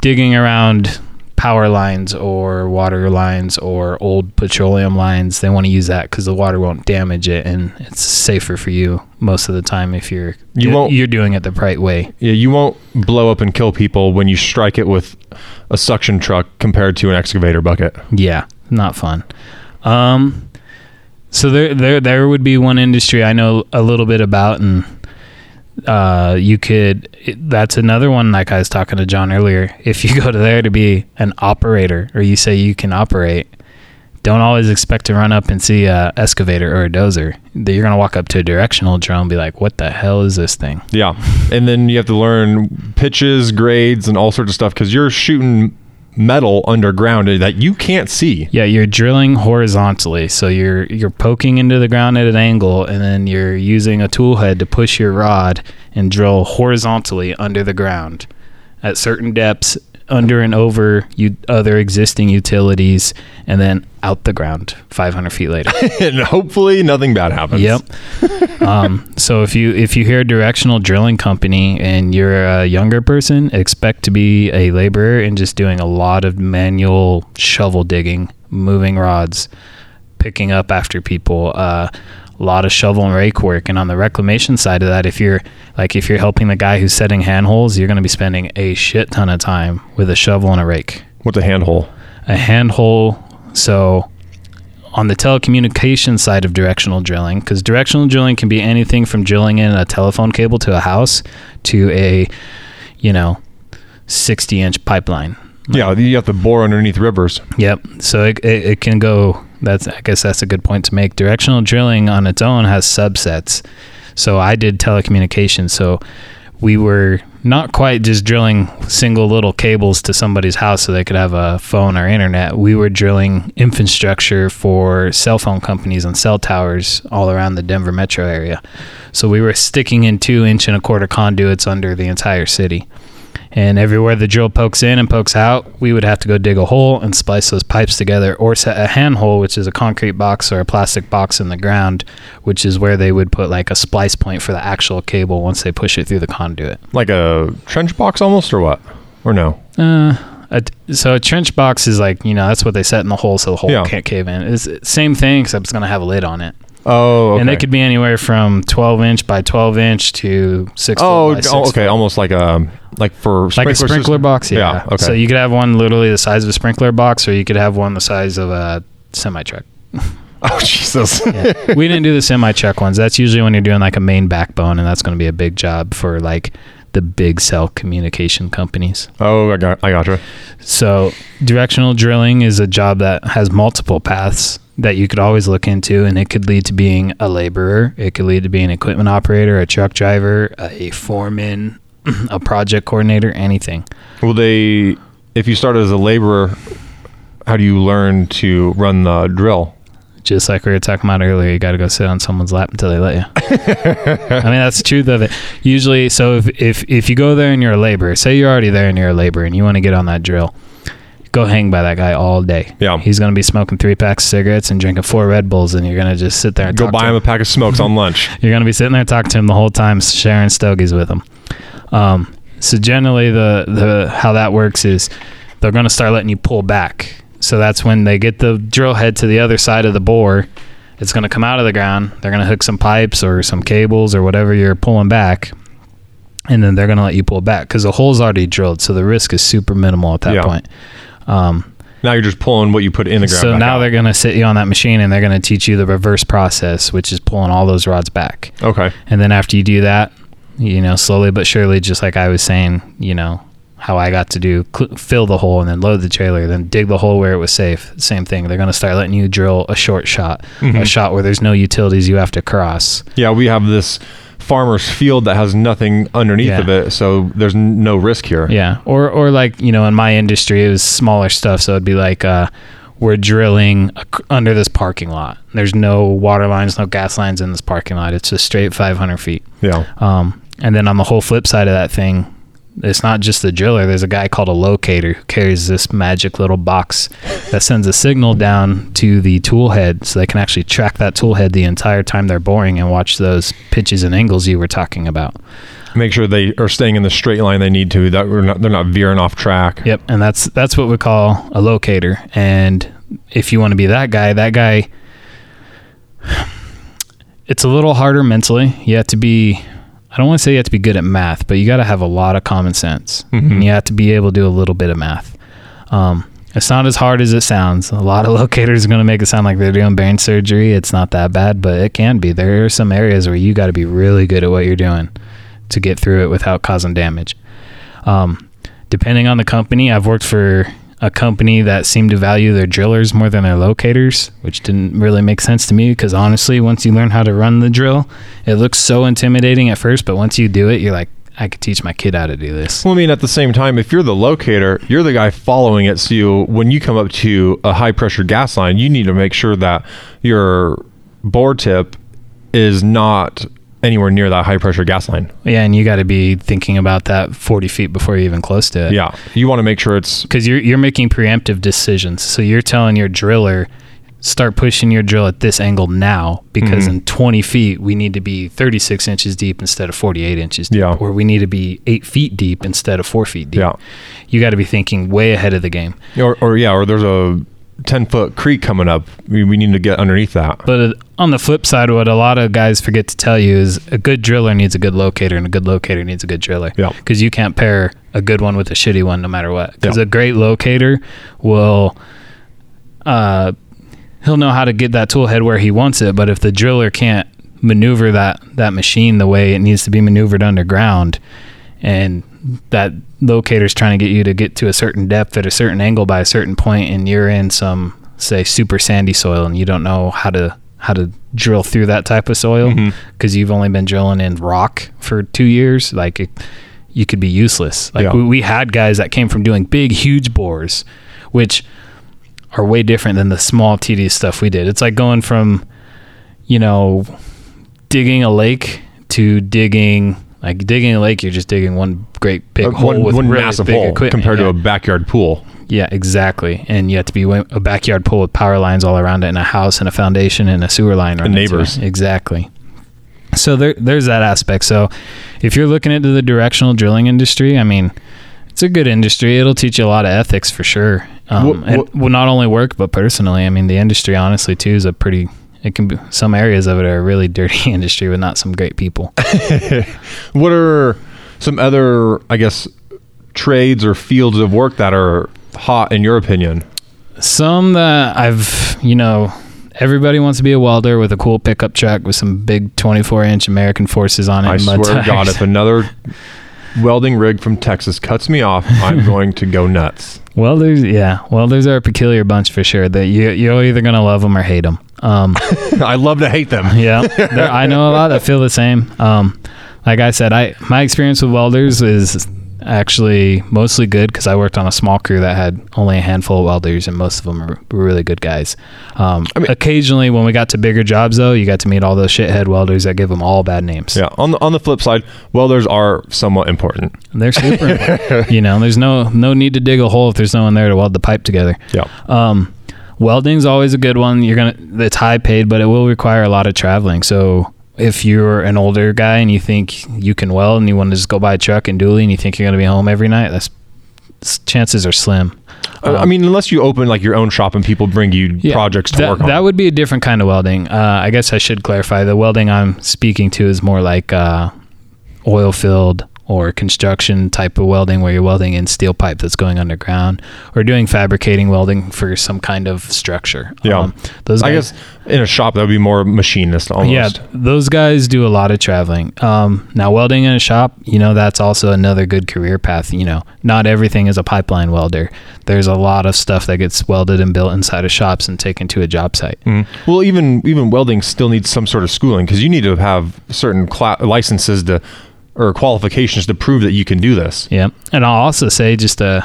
digging around power lines or water lines or old petroleum lines, they want to use that because the water won't damage it, and it's safer for you most of the time if you're You do- won't- you're doing it the right way. Yeah, you won't blow up and kill people when you strike it with a suction truck compared to an excavator bucket. Yeah, not fun. Um, so there, there, there would be one industry I know a little bit about, and uh, you could. That's another one. Like I was talking to John earlier. If you go to there to be an operator, or you say you can operate, don't always expect to run up and see a excavator or a dozer. That You're gonna walk up to a directional drill and be like, "What the hell is this thing?" Yeah, and then you have to learn pitches, grades, and all sorts of stuff because you're shooting metal underground that you can't see. Yeah, you're drilling horizontally, so you're you're poking into the ground at an angle, and then you're using a tool head to push your rod and drill horizontally under the ground at certain depths, under and over you other existing utilities, and then out the ground 500 feet later. and hopefully nothing bad happens. Yep. um, so if you if you hear a directional drilling company and you're a younger person, expect to be a laborer and just doing a lot of manual shovel digging, moving rods, picking up after people. Uh, a lot of shovel and rake work, and on the reclamation side of that, if you're like if you're helping the guy who's setting handholes, you're going to be spending a shit ton of time with a shovel and a rake What's a handhole? a handhole. So on the telecommunication side of directional drilling, because directional drilling can be anything from drilling in a telephone cable to a house to a, you know, 60 inch pipeline. Yeah, you have to bore underneath rivers. Yep. So it, it, it can go. That's I guess that's a good point to make. Directional drilling on its own has subsets. So I did telecommunications. So we were not quite just drilling single little cables to somebody's house so they could have a phone or internet. We were drilling infrastructure for cell phone companies and cell towers all around the Denver metro area. So we were sticking in two inch and a quarter conduits under the entire city. And everywhere the drill pokes in and pokes out, we would have to go dig a hole and splice those pipes together or set a hand hole, which is a concrete box or a plastic box in the ground, which is where they would put like a splice point for the actual cable once they push it through the conduit. Like a trench box almost, or what? Or no? Uh, a, so a trench box is like, you know, that's what they set in the hole so the hole Yeah. can't cave in. It's the same thing, except it's going to have a lid on it. Oh, okay. And they could be anywhere from 12 inch by 12 inch to 6 Oh, foot by 6 oh, okay. foot. Almost like a like for like a sprinkler system? box, yeah. Yeah. Okay. So you could have one literally the size of a sprinkler box, or you could have one the size of a semi truck. oh Jesus. Yeah. we didn't do the semi truck ones. That's usually when you're doing like a main backbone, and that's going to be a big job for like the big cell communication companies. oh, I got. I gotcha. So directional drilling is a job that has multiple paths that you could always look into, and it could lead to being a laborer. It could lead to being an equipment operator, a truck driver, a foreman, a project coordinator, anything. Well, they? If you start as a laborer, how do you learn to run the drill? Just like we were talking about earlier, you got to go sit on someone's lap until they let you. I mean, that's the truth of it. Usually, so if, if if you go there and you're a laborer, say you're already there and you're a laborer and you want to get on that drill, go hang by that guy all day. Yeah. He's going to be smoking three packs of cigarettes and drinking four Red Bulls, and you're going to just sit there and Go talk buy to him a pack of smokes on lunch. You're going to be sitting there talking to him the whole time, sharing stogies with him. Um, so generally, the the how that works is they're going to start letting you pull back. So that's when they get the drill head to the other side of the bore. It's going to come out of the ground. They're going to hook some pipes or some cables or whatever you're pulling back, and then they're going to let you pull back because the hole's already drilled. So the risk is super minimal at that Yeah. point. Um, Now you're just pulling what you put in the ground. so now out. they're going to sit you on that machine and they're going to teach you the reverse process, which is pulling all those rods back. okay. And then after you do that, you know, slowly but surely, just like I was saying, you know, how I got to do cl- fill the hole and then load the trailer, then dig the hole where it was safe. Same thing. They're going to start letting you drill a short shot, a shot where there's no utilities you have to cross. Yeah, we have this farmer's field that has nothing underneath Yeah. of it, so there's n- no risk here. Yeah. Or, or like, you know, in my industry, it was smaller stuff. So it'd be like, uh, we're drilling under this parking lot. There's no water lines, no gas lines in this parking lot. It's just straight 500 feet. Yeah. Um, and then on the whole flip side of that thing, it's not just the driller. There's a guy called a locator who carries this magic little box that sends a signal down to the tool head so they can actually track that tool head the entire time they're boring and watch those pitches and angles you were talking about. Make sure they are staying in the straight line they need to. That we're not, they're not veering off track. Yep, and that's that's what we call a locator. And if you want to be that guy, that guy it's a little harder mentally. You have to be I don't want to say you have to be good at math, but you got to have a lot of common sense. And you have to be able to do a little bit of math. Um, it's not as hard as it sounds. A lot of locators are going to make it sound like they're doing brain surgery. It's not that bad, but it can be. There are some areas where you got to be really good at what you're doing to get through it without causing damage. Um, depending on the company, I've worked for a company that seemed to value their drillers more than their locators, which didn't really make sense to me because honestly, once you learn how to run the drill, it looks so intimidating at first, but once you do it, you're like, I could teach my kid how to do this. Well, I mean, at the same time, if you're the locator, you're the guy following it. So you, when you come up to a high pressure gas line, you need to make sure that your bore tip is not anywhere near that high pressure gas line. Yeah, and you got to be thinking about that 40 feet before you're even close to it. Yeah, you want to make sure it's because you're you're making preemptive decisions. So you're telling your driller, start pushing your drill at this angle now because mm-hmm. in 20 feet we need to be 36 inches deep instead of 48 inches deep, Yeah. or we need to be eight feet deep instead of four feet deep. Yeah. you got to be thinking way ahead of the game. or, or yeah, or there's a ten foot creek coming up. We, we need to get underneath that. But uh, on the flip side, what a lot of guys forget to tell you is a good driller needs a good locator, and a good locator needs a good driller. Yeah. Because you can't pair a good one with a shitty one, no matter what. Because Yeah. a great locator will, uh, he'll know how to get that tool head where he wants it. But if the driller can't maneuver that that machine the way it needs to be maneuvered underground, and that locator's trying to get you to get to a certain depth at a certain angle by a certain point and you're in some say super sandy soil and you don't know how to how to drill through that type of soil mm-hmm. because you've only been drilling in rock for two years like it, you could be useless. Like Yeah. we, we had guys that came from doing big huge bores which are way different than the small tedious stuff we did. It's like going from you know digging a lake to digging Like digging a lake, you're just digging one great big Uh, hole one with one really massive big hole equipment. compared yeah. to a backyard pool. Yeah, exactly. And you have to be a backyard pool with power lines all around it, and a house, and a foundation, and a sewer line. to neighbors. Exactly. So there, there's that aspect. So if you're looking into the directional drilling industry, I mean, it's a good industry. It'll teach you a lot of ethics for sure. Um, What- and will not only work, but personally, I mean, the industry honestly too is a pretty. It can be some areas of it are a really dirty industry with not some great people. What are some other, I guess, trades or fields of work that are hot in your opinion? Some that I've, you know, everybody wants to be a welder with a cool pickup truck with some big 24 inch American forces on it. I swear to God, if another welding rig from Texas cuts me off, I'm going to go nuts. Welders, yeah, welders are a peculiar bunch for sure. That you you're either gonna love them or hate them. Um, I love to hate them. yeah, I know a lot that feel the same. Um, like I said, I my experience with welders is actually mostly good because I worked on a small crew that had only a handful of welders, and most of them were, really good guys. Um, mean- occasionally, when we got to bigger jobs, though, you got to meet all those shithead welders that give them all bad names. Yeah. On the on the flip side, welders are somewhat important. They're super. important. you know, there's no no need to dig a hole if there's no one there to weld the pipe together. Yeah. Um, welding's always a good one. You're gonna it's high paid, but it will require a lot of traveling. So if you're an older guy and you think you can weld and you want to just go buy a truck and dually and you think you're gonna be home every night, that's chances are slim. Uh, I mean, unless you open like your own shop and people bring you Yeah, projects to that, work on. That would be a different kind of welding. Uh, I guess I should clarify. The welding I'm speaking to is more like uh, oil field or construction type of welding where you're welding in steel pipe that's going underground or doing fabricating welding for some kind of structure. Um, Yeah. those I guys, guess in a shop that would be more machinist almost. yeah, those guys do a lot of traveling. Um, now, welding in a shop, you know, that's also another good career path. You know, not everything is a pipeline welder. There's a lot of stuff that gets welded and built inside of shops and taken to a job site. Mhm. Well, even even welding still needs some sort of schooling because you need to have certain cla- licenses to or qualifications to prove that you can do this. Yeah. And I'll also say just uh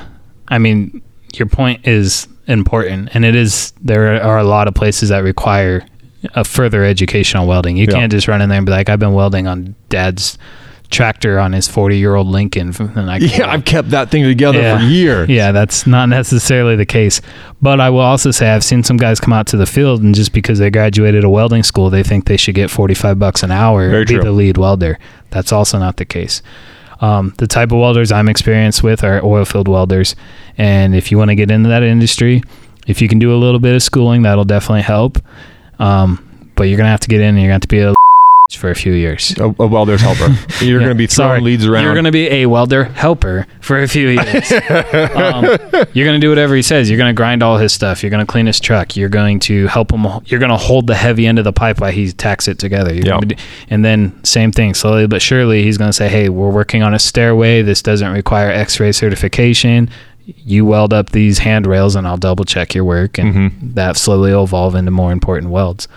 I mean, your point is important and it is there are a lot of places that require a further education on welding. You Yeah. can't just run in there and be like, I've been welding on dad's tractor on his 40 year old Lincoln. And I yeah, I've kept that thing together Yeah. for years. Yeah, that's not necessarily the case. But I will also say I've seen some guys come out to the field and just because they graduated a welding school, they think they should get 45 bucks an hour Very and be true. the lead welder. That's also not the case. Um, the type of welders I'm experienced with are oil field welders. And if you want to get into that industry, if you can do a little bit of schooling, that'll definitely help. Um, but you're going to have to get in and you're going to have to be a for a few years. A, a welder's helper. You're Yeah, going to be throwing sorry. leads around. You're going to be a welder helper for a few years. um, you're going to do whatever he says. You're going to grind all his stuff. You're going to clean his truck. You're going to help him. You're going to hold the heavy end of the pipe while he tacks it together. You're Yeah. gonna be- and then same thing, slowly but surely, he's going to say, "Hey, we're working on a stairway. This doesn't require X-ray certification." You weld up these handrails, and I'll double check your work, and Mhm. that slowly will evolve into more important welds.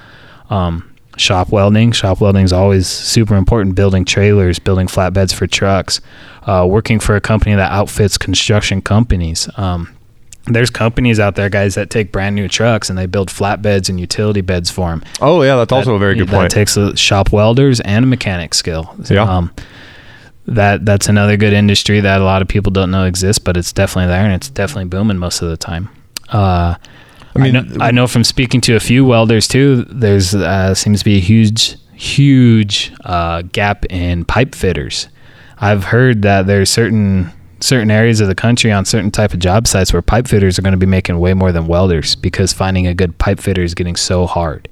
Um, shop welding. Shop welding is always super important. Building trailers, building flatbeds for trucks, uh, working for a company that outfits construction companies. Um, there's companies out there, guys, that take brand new trucks and they build flatbeds and utility beds for them. oh, yeah, that's also a very good that point. takes a shop welders and a mechanic skill. Yeah. Um, that that's another good industry that a lot of people don't know exists, but it's definitely there and it's definitely booming most of the time. Uh, I mean, I know, I know from speaking to a few welders too. There's uh, seems to be a huge, huge uh, gap in pipe fitters. I've heard that there's certain certain areas of the country on certain type of job sites where pipe fitters are going to be making way more than welders because finding a good pipe fitter is getting so hard.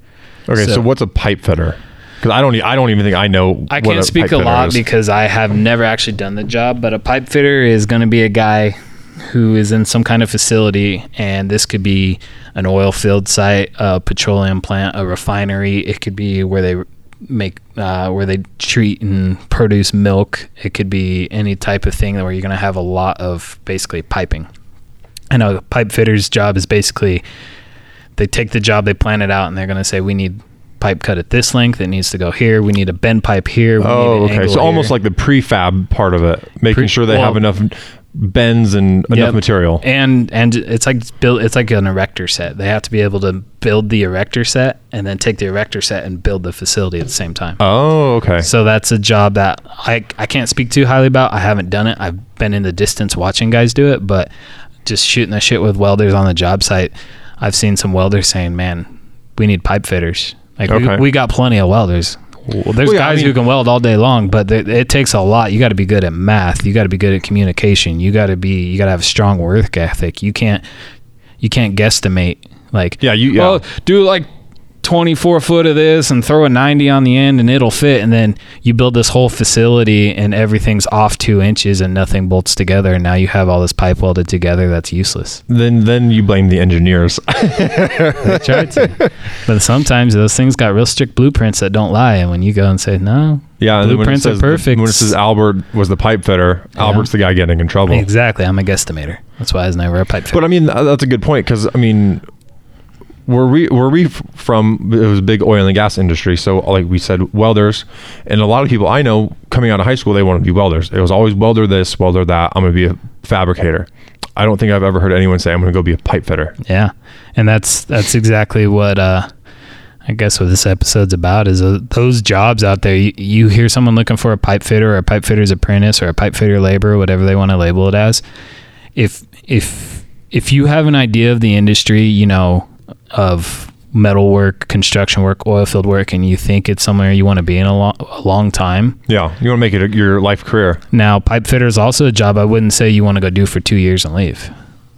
okay, so, so- what's a pipe fitter? Because I don't, I don't even think I know. I can't a speak a lot is. because I have never actually done the job, but a pipe fitter is going to be a guy who is in some kind of facility, and this could be an oil field site, a petroleum plant, a refinery. It could be where they make uh, where they treat and produce milk. It could be any type of thing where you're going to have a lot of basically piping. And a pipe fitter's job is basically they take the job, they plan it out, and they're going to say, "We need pipe cut at this length. It needs to go here. We need a bend pipe here. We Oh, okay. So almost like the prefab part of it, making Pre- sure they have enough bends and enough Yep. material. and and it's like build it's like an erector set they have to be able to build the erector set and then take the erector set and build the facility at the same time Oh, okay. so that's a job that I, I can't speak too highly about i haven't done it i've been in the distance watching guys do it but just shooting the shit with welders on the job site i've seen some welders saying man we need pipe fitters like Okay. we, we got plenty of welders well, there's Well, yeah, I guys who can weld all day long, but th- it takes a lot. You got to be good at math. You got to be good at communication. You got to be. You got to have a strong work ethic. You can't. You can't guesstimate. Like Yeah, you- yeah. Well, do like. 24 foot of this and throw a 90 on the end and it'll fit and then you build this whole facility and everything's off two inches and nothing bolts together and now you have all this pipe welded together that's useless Then then you blame the engineers. They tried to. but sometimes those things got real strict blueprints that don't lie and when you go and say no yeah, Blueprints are perfect. when it says Albert was the pipe fitter, Yeah. Albert's the guy getting in trouble. Exactly. I'm a guesstimator. That's why I was never a pipe fitter. But I mean, that's a good point because I mean, where we where we from, it was big oil and gas industry. So like we said, welders, and a lot of people I know coming out of high school, they want to be welders. It was always welder this, welder that. I'm going to be a fabricator. I don't think I've ever heard anyone say I'm going to go be a pipe fitter. yeah. And that's that's exactly what uh I guess what this episode's about is uh, those jobs out there. You, you hear someone looking for a pipe fitter or a pipe fitter's apprentice or a pipe fitter laborer, whatever they want to label it as. If if if you have an idea of the industry, you know, of metal work, construction work, oil field work, and you think it's somewhere you want to be in a, lo- a long time, Yeah, you want to make it a, your life career. Now, pipe fitter is also a job I wouldn't say you want to go do for two years and leave.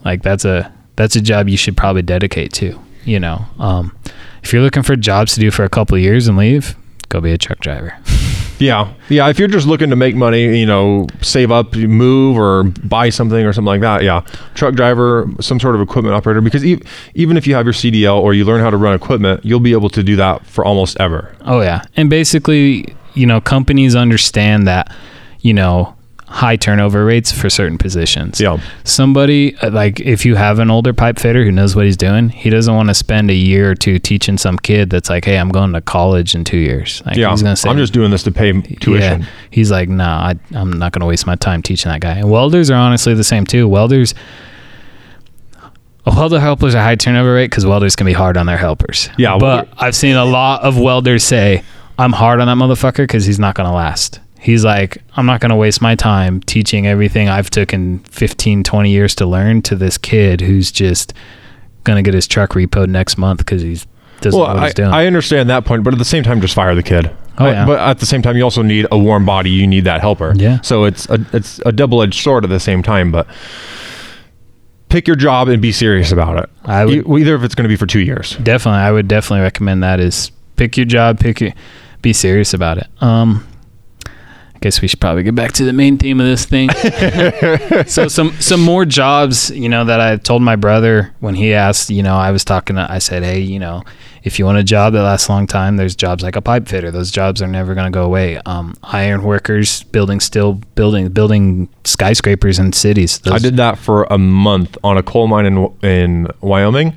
Like that's a that's a job you should probably dedicate to. You know, um, if you're looking for jobs to do for a couple of years and leave, go be a truck driver. Yeah, yeah. If you're just looking to make money, you know, save up, move, or buy something or something like that, yeah, truck driver, some sort of equipment operator. Because e- even if you have your CDL or you learn how to run equipment, you'll be able to do that for almost ever. Oh yeah, and basically, you know, companies understand that, you know, high turnover rates for certain positions. Yeah. Somebody uh, like if you have an older pipe fitter who knows what he's doing, he doesn't want to spend a year or two teaching some kid that's like, "Hey, I'm going to college in two years." Like, Yeah, he's gonna say, I'm just doing this to pay tuition. Yeah. He's like, nah, I, I'm not going to waste my time teaching that guy. And welders are honestly the same too. Welders, a welder helpers are high turnover rate because welders can be hard on their helpers. Yeah, but I've seen a lot of welders say, I'm hard on that motherfucker because he's not going to last. He's like, I'm not going to waste my time teaching everything I've taken 15, 20 years to learn to this kid who's just going to get his truck repoed next month because he's doesn't Well, know what I, he's doing. I understand that point, but at the same time, just fire the kid. Oh, Uh, yeah. But at the same time, you also need a warm body. You need that helper. Yeah. So it's a it's a double edged sword at the same time. But pick your job and be serious about it. I would- E- either if it's going to be for two years. definitely i would definitely recommend that is pick your job pick your be serious about it um guess we should probably get back to the main theme of this thing. So some some more jobs you know that i told my brother when he asked you know i was talking to, i said hey you know if you want a job that lasts a long time there's jobs like a pipe fitter. Those jobs are never going to go away. Um iron workers building still building building skyscrapers in cities. Those, I did that for a month on a coal mine in in Wyoming,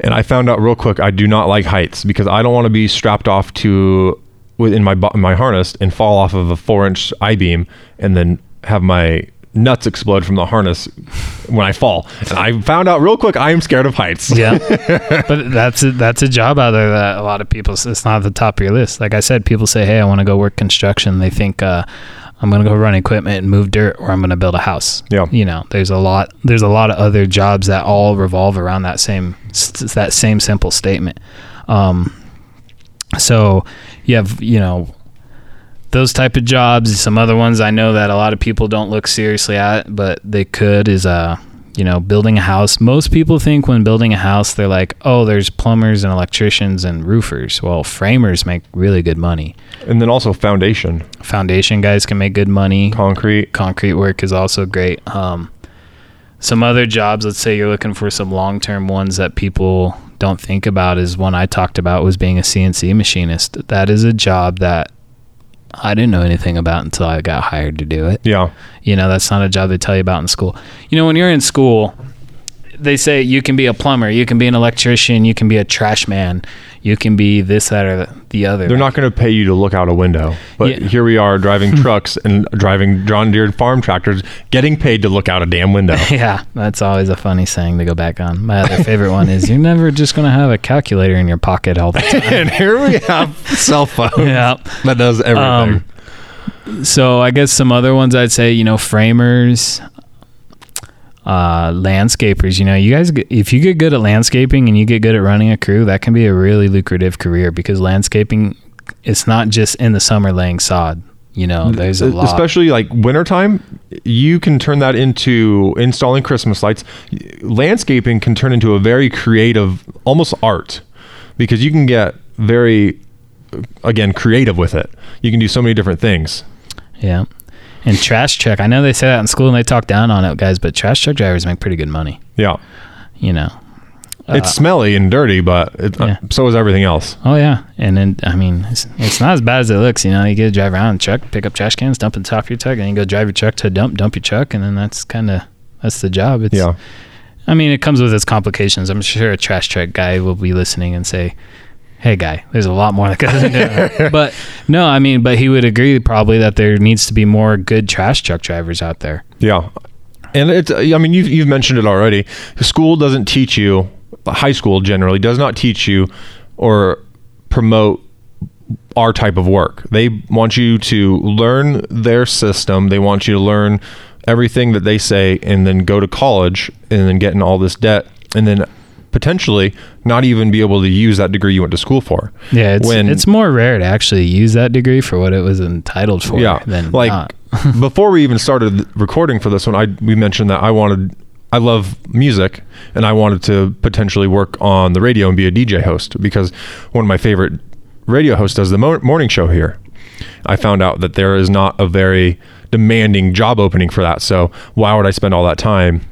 and I found out real quick I do not like heights because I don't want to be strapped off to within my bu- my harness and fall off of a four inch I beam and then have my nuts explode from the harness when I fall. And I found out real quick I am scared of heights. Yeah, but that's a, that's a job out there that a lot of people. It's not at the top of your list. Like I said, people say, "Hey, I want to go work construction." They think uh, I'm going to go run equipment and move dirt, or I'm going to build a house. Yeah. you know, there's a lot. There's a lot of other jobs that all revolve around that same that same simple statement. Um, so you have you know those type of jobs some other ones i know that a lot of people don't look seriously at but they could is uh you know building a house. Most people think when building a house they're like oh there's plumbers and electricians and roofers. Well framers make really good money. And then also foundation, foundation guys can make good money. Concrete. concrete work is also great. Um, some other jobs, let's say you're looking for some long term ones that people don't think about, is one I talked about was being a CNC machinist. That is a job that I didn't know anything about until I got hired to do it. Yeah. You know, that's not a job they tell you about in school. You know, when you're in school, they say you can be a plumber, you can be an electrician, you can be a trash man, you can be this, that, or the other. They're not going to pay you to look out a window. But Yeah. here we are driving trucks and driving John Deere farm tractors, getting paid to look out a damn window. Yeah, that's always a funny saying to go back on. My other favorite one is you're never just going to have a calculator in your pocket all the time. and here we have cell phone yeah. that does everything. Um, so I guess some other ones I'd say, you know, framers, uh, landscapers. You know, you guys, if you get good at landscaping and you get good at running a crew, that can be a really lucrative career because landscaping, it's not just in the summer laying sod. You know, there's a lot. Especially like wintertime, you can turn that into installing Christmas lights. Landscaping can turn into a very creative, almost art, because you can get very, again, creative with it. You can do so many different things. Yeah. And trash truck. I know they say that in school and they talk down on it, guys, but trash truck drivers make pretty good money. Yeah. You know. It's smelly and dirty, but it, Uh, yeah. uh, so is everything else. Oh yeah, and then I mean, it's, it's not as bad as it looks. You know, you get to drive around, a truck, pick up trash cans, dump on top of your truck, and then you go drive your truck to a dump, dump your truck, and then that's kind of that's the job. It's, Yeah. I mean, it comes with its complications. I'm sure a trash truck guy will be listening and say, "Hey, guy, there's a lot more that goes into it." but no, I mean, but he would agree probably that there needs to be more good trash truck drivers out there. Yeah. And it's, I mean, you've, you've mentioned it already. School doesn't teach you, high school generally does not teach you or promote our type of work. They want you to learn their system. They want you to learn everything that they say and then go to college and then get in all this debt and then potentially not even be able to use that degree you went to school for. Yeah, it's When- it's more rare to actually use that degree for what it was entitled for. yeah than like not. before we even started recording for this one i we mentioned that i wanted i love music and i wanted to potentially work on the radio and be a dj host because one of my favorite radio hosts does the mo- morning show here i found out that there is not a very demanding job opening for that so why would i spend all that time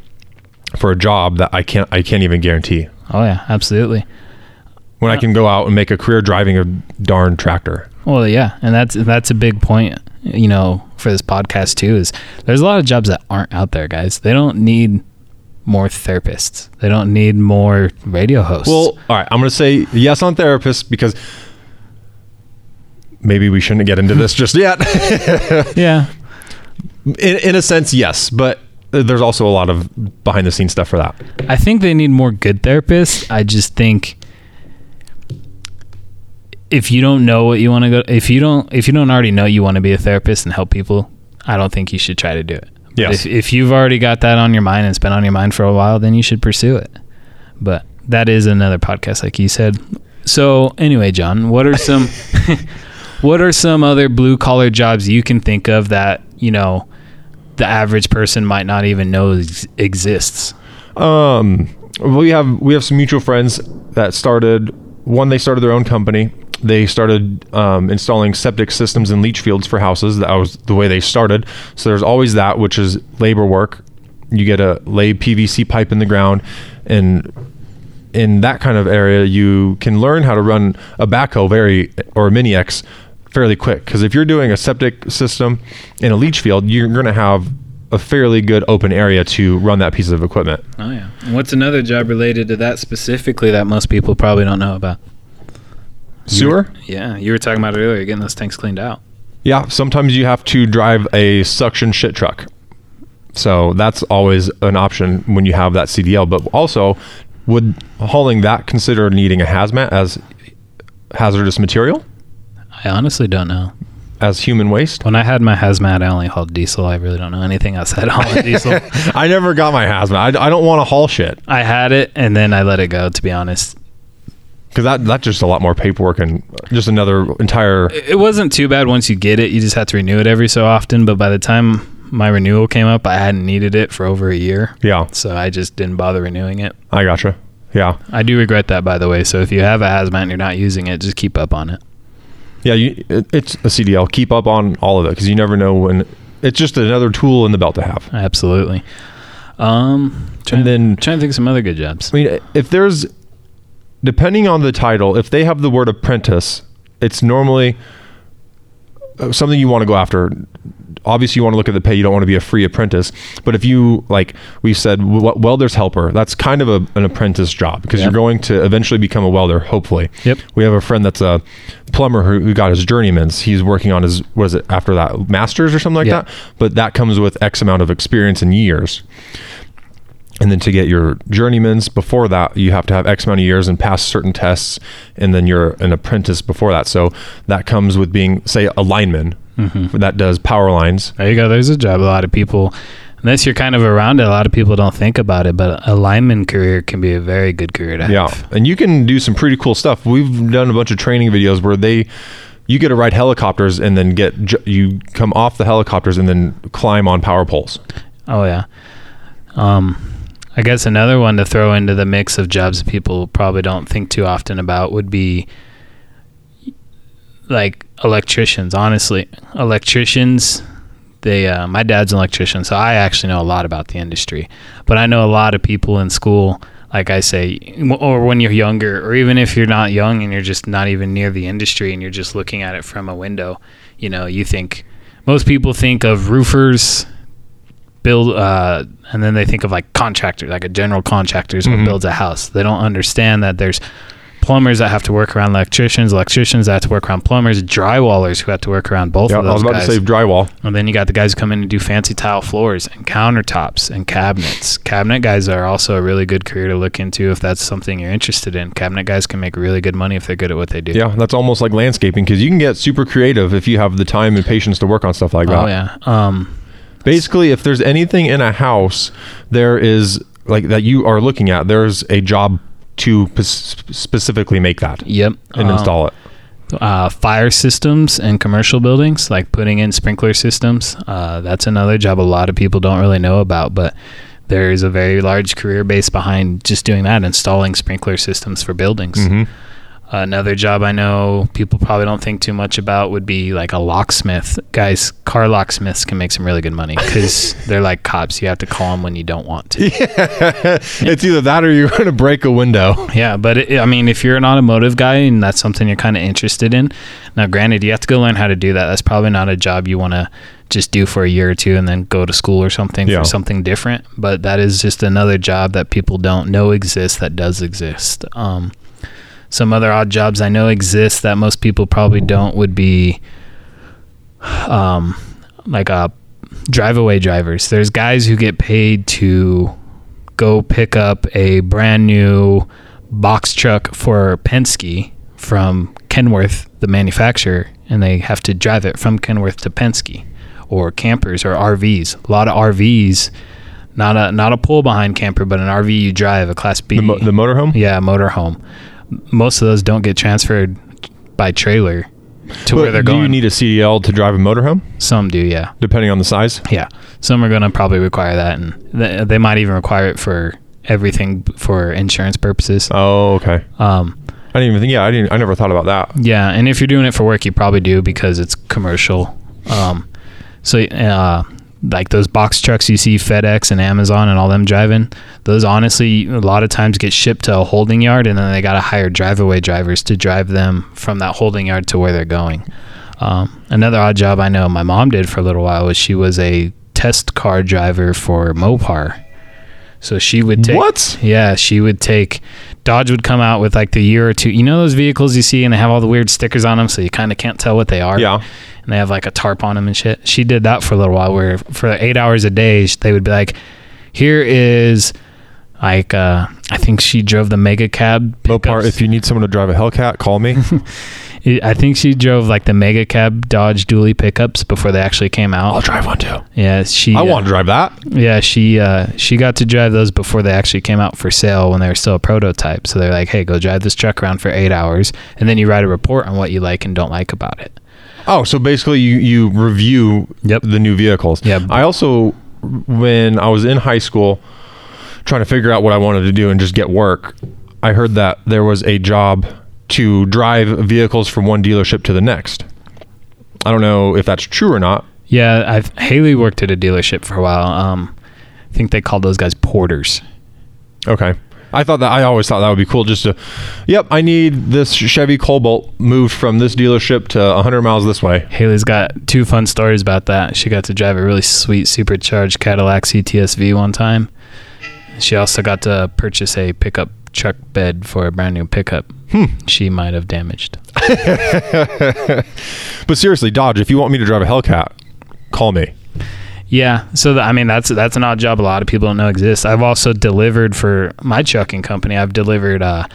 for a job that i can't i can't even guarantee Oh yeah, absolutely. when i can go out and make a career driving a darn tractor Well, yeah, and that's that's a big point. You know, for this podcast too, is there's a lot of jobs that aren't out there, guys. They don't need more therapists. They don't need more radio hosts. Well, all right. I'm going to say yes on therapists because maybe we shouldn't get into this just yet. yeah, in, in a sense, yes, but there's also a lot of behind the scenes stuff for that. I think they need more good therapists. I just think if you don't know what you want to go, if you don't, if you don't already know you want to be a therapist and help people, I don't think you should try to do it. But Yes. If, if you've already got that on your mind and it's been on your mind for a while, then you should pursue it. But that is another podcast, like you said. So anyway, John, what are some, what are some other blue collar jobs you can think of that you know the average person might not even know ex- exists? Um, we have we have some mutual friends that started. One, they started their own company. They started um, installing septic systems and leach fields for houses. That was the way they started. So there's always that, which is labor work. You get a lay PVC pipe in the ground, and in that kind of area, you can learn how to run a backhoe very or a mini X fairly quick. Because if you're doing a septic system in a leach field, you're going to have a fairly good open area to run that piece of equipment. Oh yeah. And what's another job related to that specifically that most people probably don't know about? Sewer? Yeah, you were talking about it earlier, getting those tanks cleaned out. Yeah, sometimes you have to drive a suction shit truck. So that's always an option when you have that CDL. But also, would hauling that consider needing a hazmat as hazardous material, I honestly don't know. as human waste? When I had my hazmat, I only hauled diesel. I really don't know anything outside hauling diesel. I never got my hazmat. I, I don't want to haul shit I had it and then I let it go. To be honest, because that that's just a lot more paperwork and just another entire. it it wasn't too bad once you get it. You just have to renew it every so often. But by the time my renewal came up, I hadn't needed it for over a year, Yeah, so I just didn't bother renewing it. I gotcha. Yeah, I do regret that, by the way. So if you have a hazmat and you're not using it, just keep up on it. Yeah. You, it, it's a CDL. Keep up on all of it because you never know when. It's just another tool in the belt to have. Absolutely. Um, trying, And then trying to think of some other good jobs. I mean, if there's, depending on the title, if they have the word apprentice, it's normally uh, something you want to go after obviously you want to look at the pay. You don't want to be a free apprentice. But if you like, we said w- welder's helper. That's kind of a, an apprentice job because you're going to eventually become a welder. Hopefully. Yep. We have a friend that's a plumber who, who got his journeyman's. He's working on his what is it after that masters or something like Yeah. that. But that comes with X amount of experience and years. And then to get your journeyman's before that, you have to have X amount of years and pass certain tests, and then you're an apprentice before that. So that comes with being, say, a lineman Mm-hmm. that does power lines. There you go. There's a job. A lot of people, unless you're kind of around it, a lot of people don't think about it. But a lineman career can be a very good career to have. Yeah, and you can do some pretty cool stuff. We've done a bunch of training videos where they, you get to ride helicopters and then get you come off the helicopters and then climb on power poles. Oh yeah. Um, I guess another one to throw into the mix of jobs people probably don't think too often about would be like electricians. Honestly, electricians. They, uh, my dad's an electrician, so I actually know a lot about the industry. But I know a lot of people in school, like I say, or when you're younger, or even if you're not young and you're just not even near the industry and you're just looking at it from a window, you know, you think most people think of roofers, build uh, and then they think of like contractors like a general contractor is what Mhm. builds a house they don't understand that there's plumbers that have to work around electricians electricians that have to work around plumbers drywallers who have to work around both Yeah, of those. I was about guys to say drywall. and then you got the guys who come in and do fancy tile floors and countertops and cabinets cabinet guys are also a really good career to look into if that's something you're interested in cabinet guys can make really good money if they're good at what they do Yeah, that's almost like landscaping because you can get super creative if you have the time and patience to work on stuff like that. oh yeah um Basically, if there's anything in a house, there is like that you are looking at. There's a job to p- specifically make that yep and Um, install it. uh, fire systems in commercial buildings, like putting in sprinkler systems. Uh, that's another job a lot of people don't really know about, but there is a very large career base behind just doing that, installing sprinkler systems for buildings. hmm Another job I know people probably don't think too much about would be like a locksmith. Guys, car locksmiths can make some really good money because they're like cops. You have to call them when you don't want to. it's either that or you're going to break a window. Yeah, but it, I mean, if you're an automotive guy and that's something you're kind of interested in, now granted, you have to go learn how to do that. That's probably not a job you want to just do for a year or two and then go to school or something Yeah. for something different. But that is just another job that people don't know exists that does exist. Um, some other odd jobs I know exist that most people probably don't would be um, like a drive-away drivers. There's guys who get paid to go pick up a brand new box truck for Penske from Kenworth, the manufacturer, and they have to drive it from Kenworth to Penske, or campers or RVs. A lot of RVs, not a not a pull behind camper, but an RV you drive, a Class B. The, mo- the motorhome? yeah, motorhome. Most of those don't get transferred by trailer to But where they're do going. Do you need a CDL to drive a motorhome, Some do, yeah. depending on the size? Yeah, some are going to probably require that, and th- they might even require it for everything for insurance purposes. Oh, okay. Um, I didn't even think. Yeah, I didn't. I never thought about that. yeah, and if you're doing it for work, you probably do because it's commercial. Um, so, uh, like those box trucks you see FedEx and Amazon and all them driving, those honestly a lot of times get shipped to a holding yard, and then they got to hire drive-away drivers to drive them from that holding yard to where they're going. Um, another odd job I know my mom did for a little while was she was a test car driver for Mopar. So she would take What? yeah, she would take Dodge would come out with like the year or two. You know those vehicles you see and they have all the weird stickers on them, so you kind of can't tell what they are. Yeah. And they have like a tarp on them and shit. She did that for a little while, where for eight hours a day they would be like, "Here is like uh, I think she drove the mega cab. Mopar. If you need someone to drive a Hellcat, call me. I think she drove like the mega cab Dodge dually pickups before they actually came out. I'll drive one too. Yeah, she. I uh, want to drive that. Yeah, she uh, she got to drive those before they actually came out for sale when they were still a prototype. So they're like, "Hey, go drive this truck around for eight hours, and then you write a report on what you like and don't like about it." Oh, so basically you you review Yep. the new vehicles. Yeah. I also when I was in high school trying to figure out what I wanted to do and just get work, I heard that there was a job to drive vehicles from one dealership to the next. I don't know if that's true or not. Yeah, I've Haley worked at a dealership for a while. Um, I think they called those guys porters. Okay. I thought that I always thought that would be cool. Just to, yep, I need this Chevy Cobalt moved from this dealership to 100 miles this way. Haley's got two fun stories about that. She got to drive a really sweet supercharged Cadillac CTSV one time. She also got to purchase a pickup truck bed for a brand new pickup. Hmm. She might have damaged. But seriously, Dodge, if you want me to drive a Hellcat, call me. Yeah, so th- I mean that's that's an odd job a lot of people don't know exists. I've also delivered for my trucking company. I've delivered uh,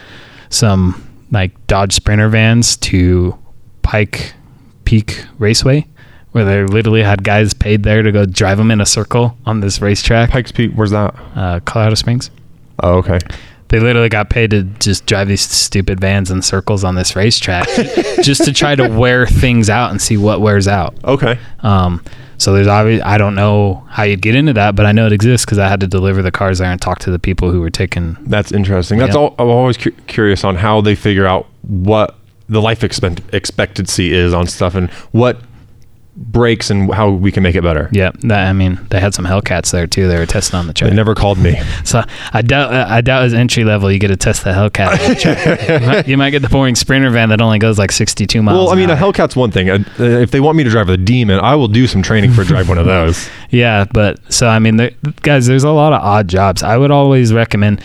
some like Dodge Sprinter vans to Pikes Peak Raceway, where they literally had guys paid there to go drive them in a circle on this racetrack, Pikes Peak, where's that? uh, Colorado Springs. Oh, okay. They literally got paid to just drive these stupid vans in circles on this racetrack, just to try to wear things out and see what wears out. Okay. Um, so there's obvious. I don't know how you'd get into that, but I know it exists because I had to deliver the cars there and talk to the people who were taking. That's interesting. That's all. I'm always cu- curious on how they figure out what the life expect- expectancy is on stuff and what breaks and how we can make it better. Yeah, that, I mean, they had some Hellcats there too. They were testing on the track. They never called me. So I doubt. I doubt as entry level you get to test the Hellcat. the you, might, you might get the boring Sprinter van that only goes like 62 miles. Well, I an mean, a. Hellcat's one thing. Uh, if they want me to drive a Demon, I will do some training for drive one of those. Yeah, but so I mean, there, guys, there's a lot of odd jobs. I would always recommend,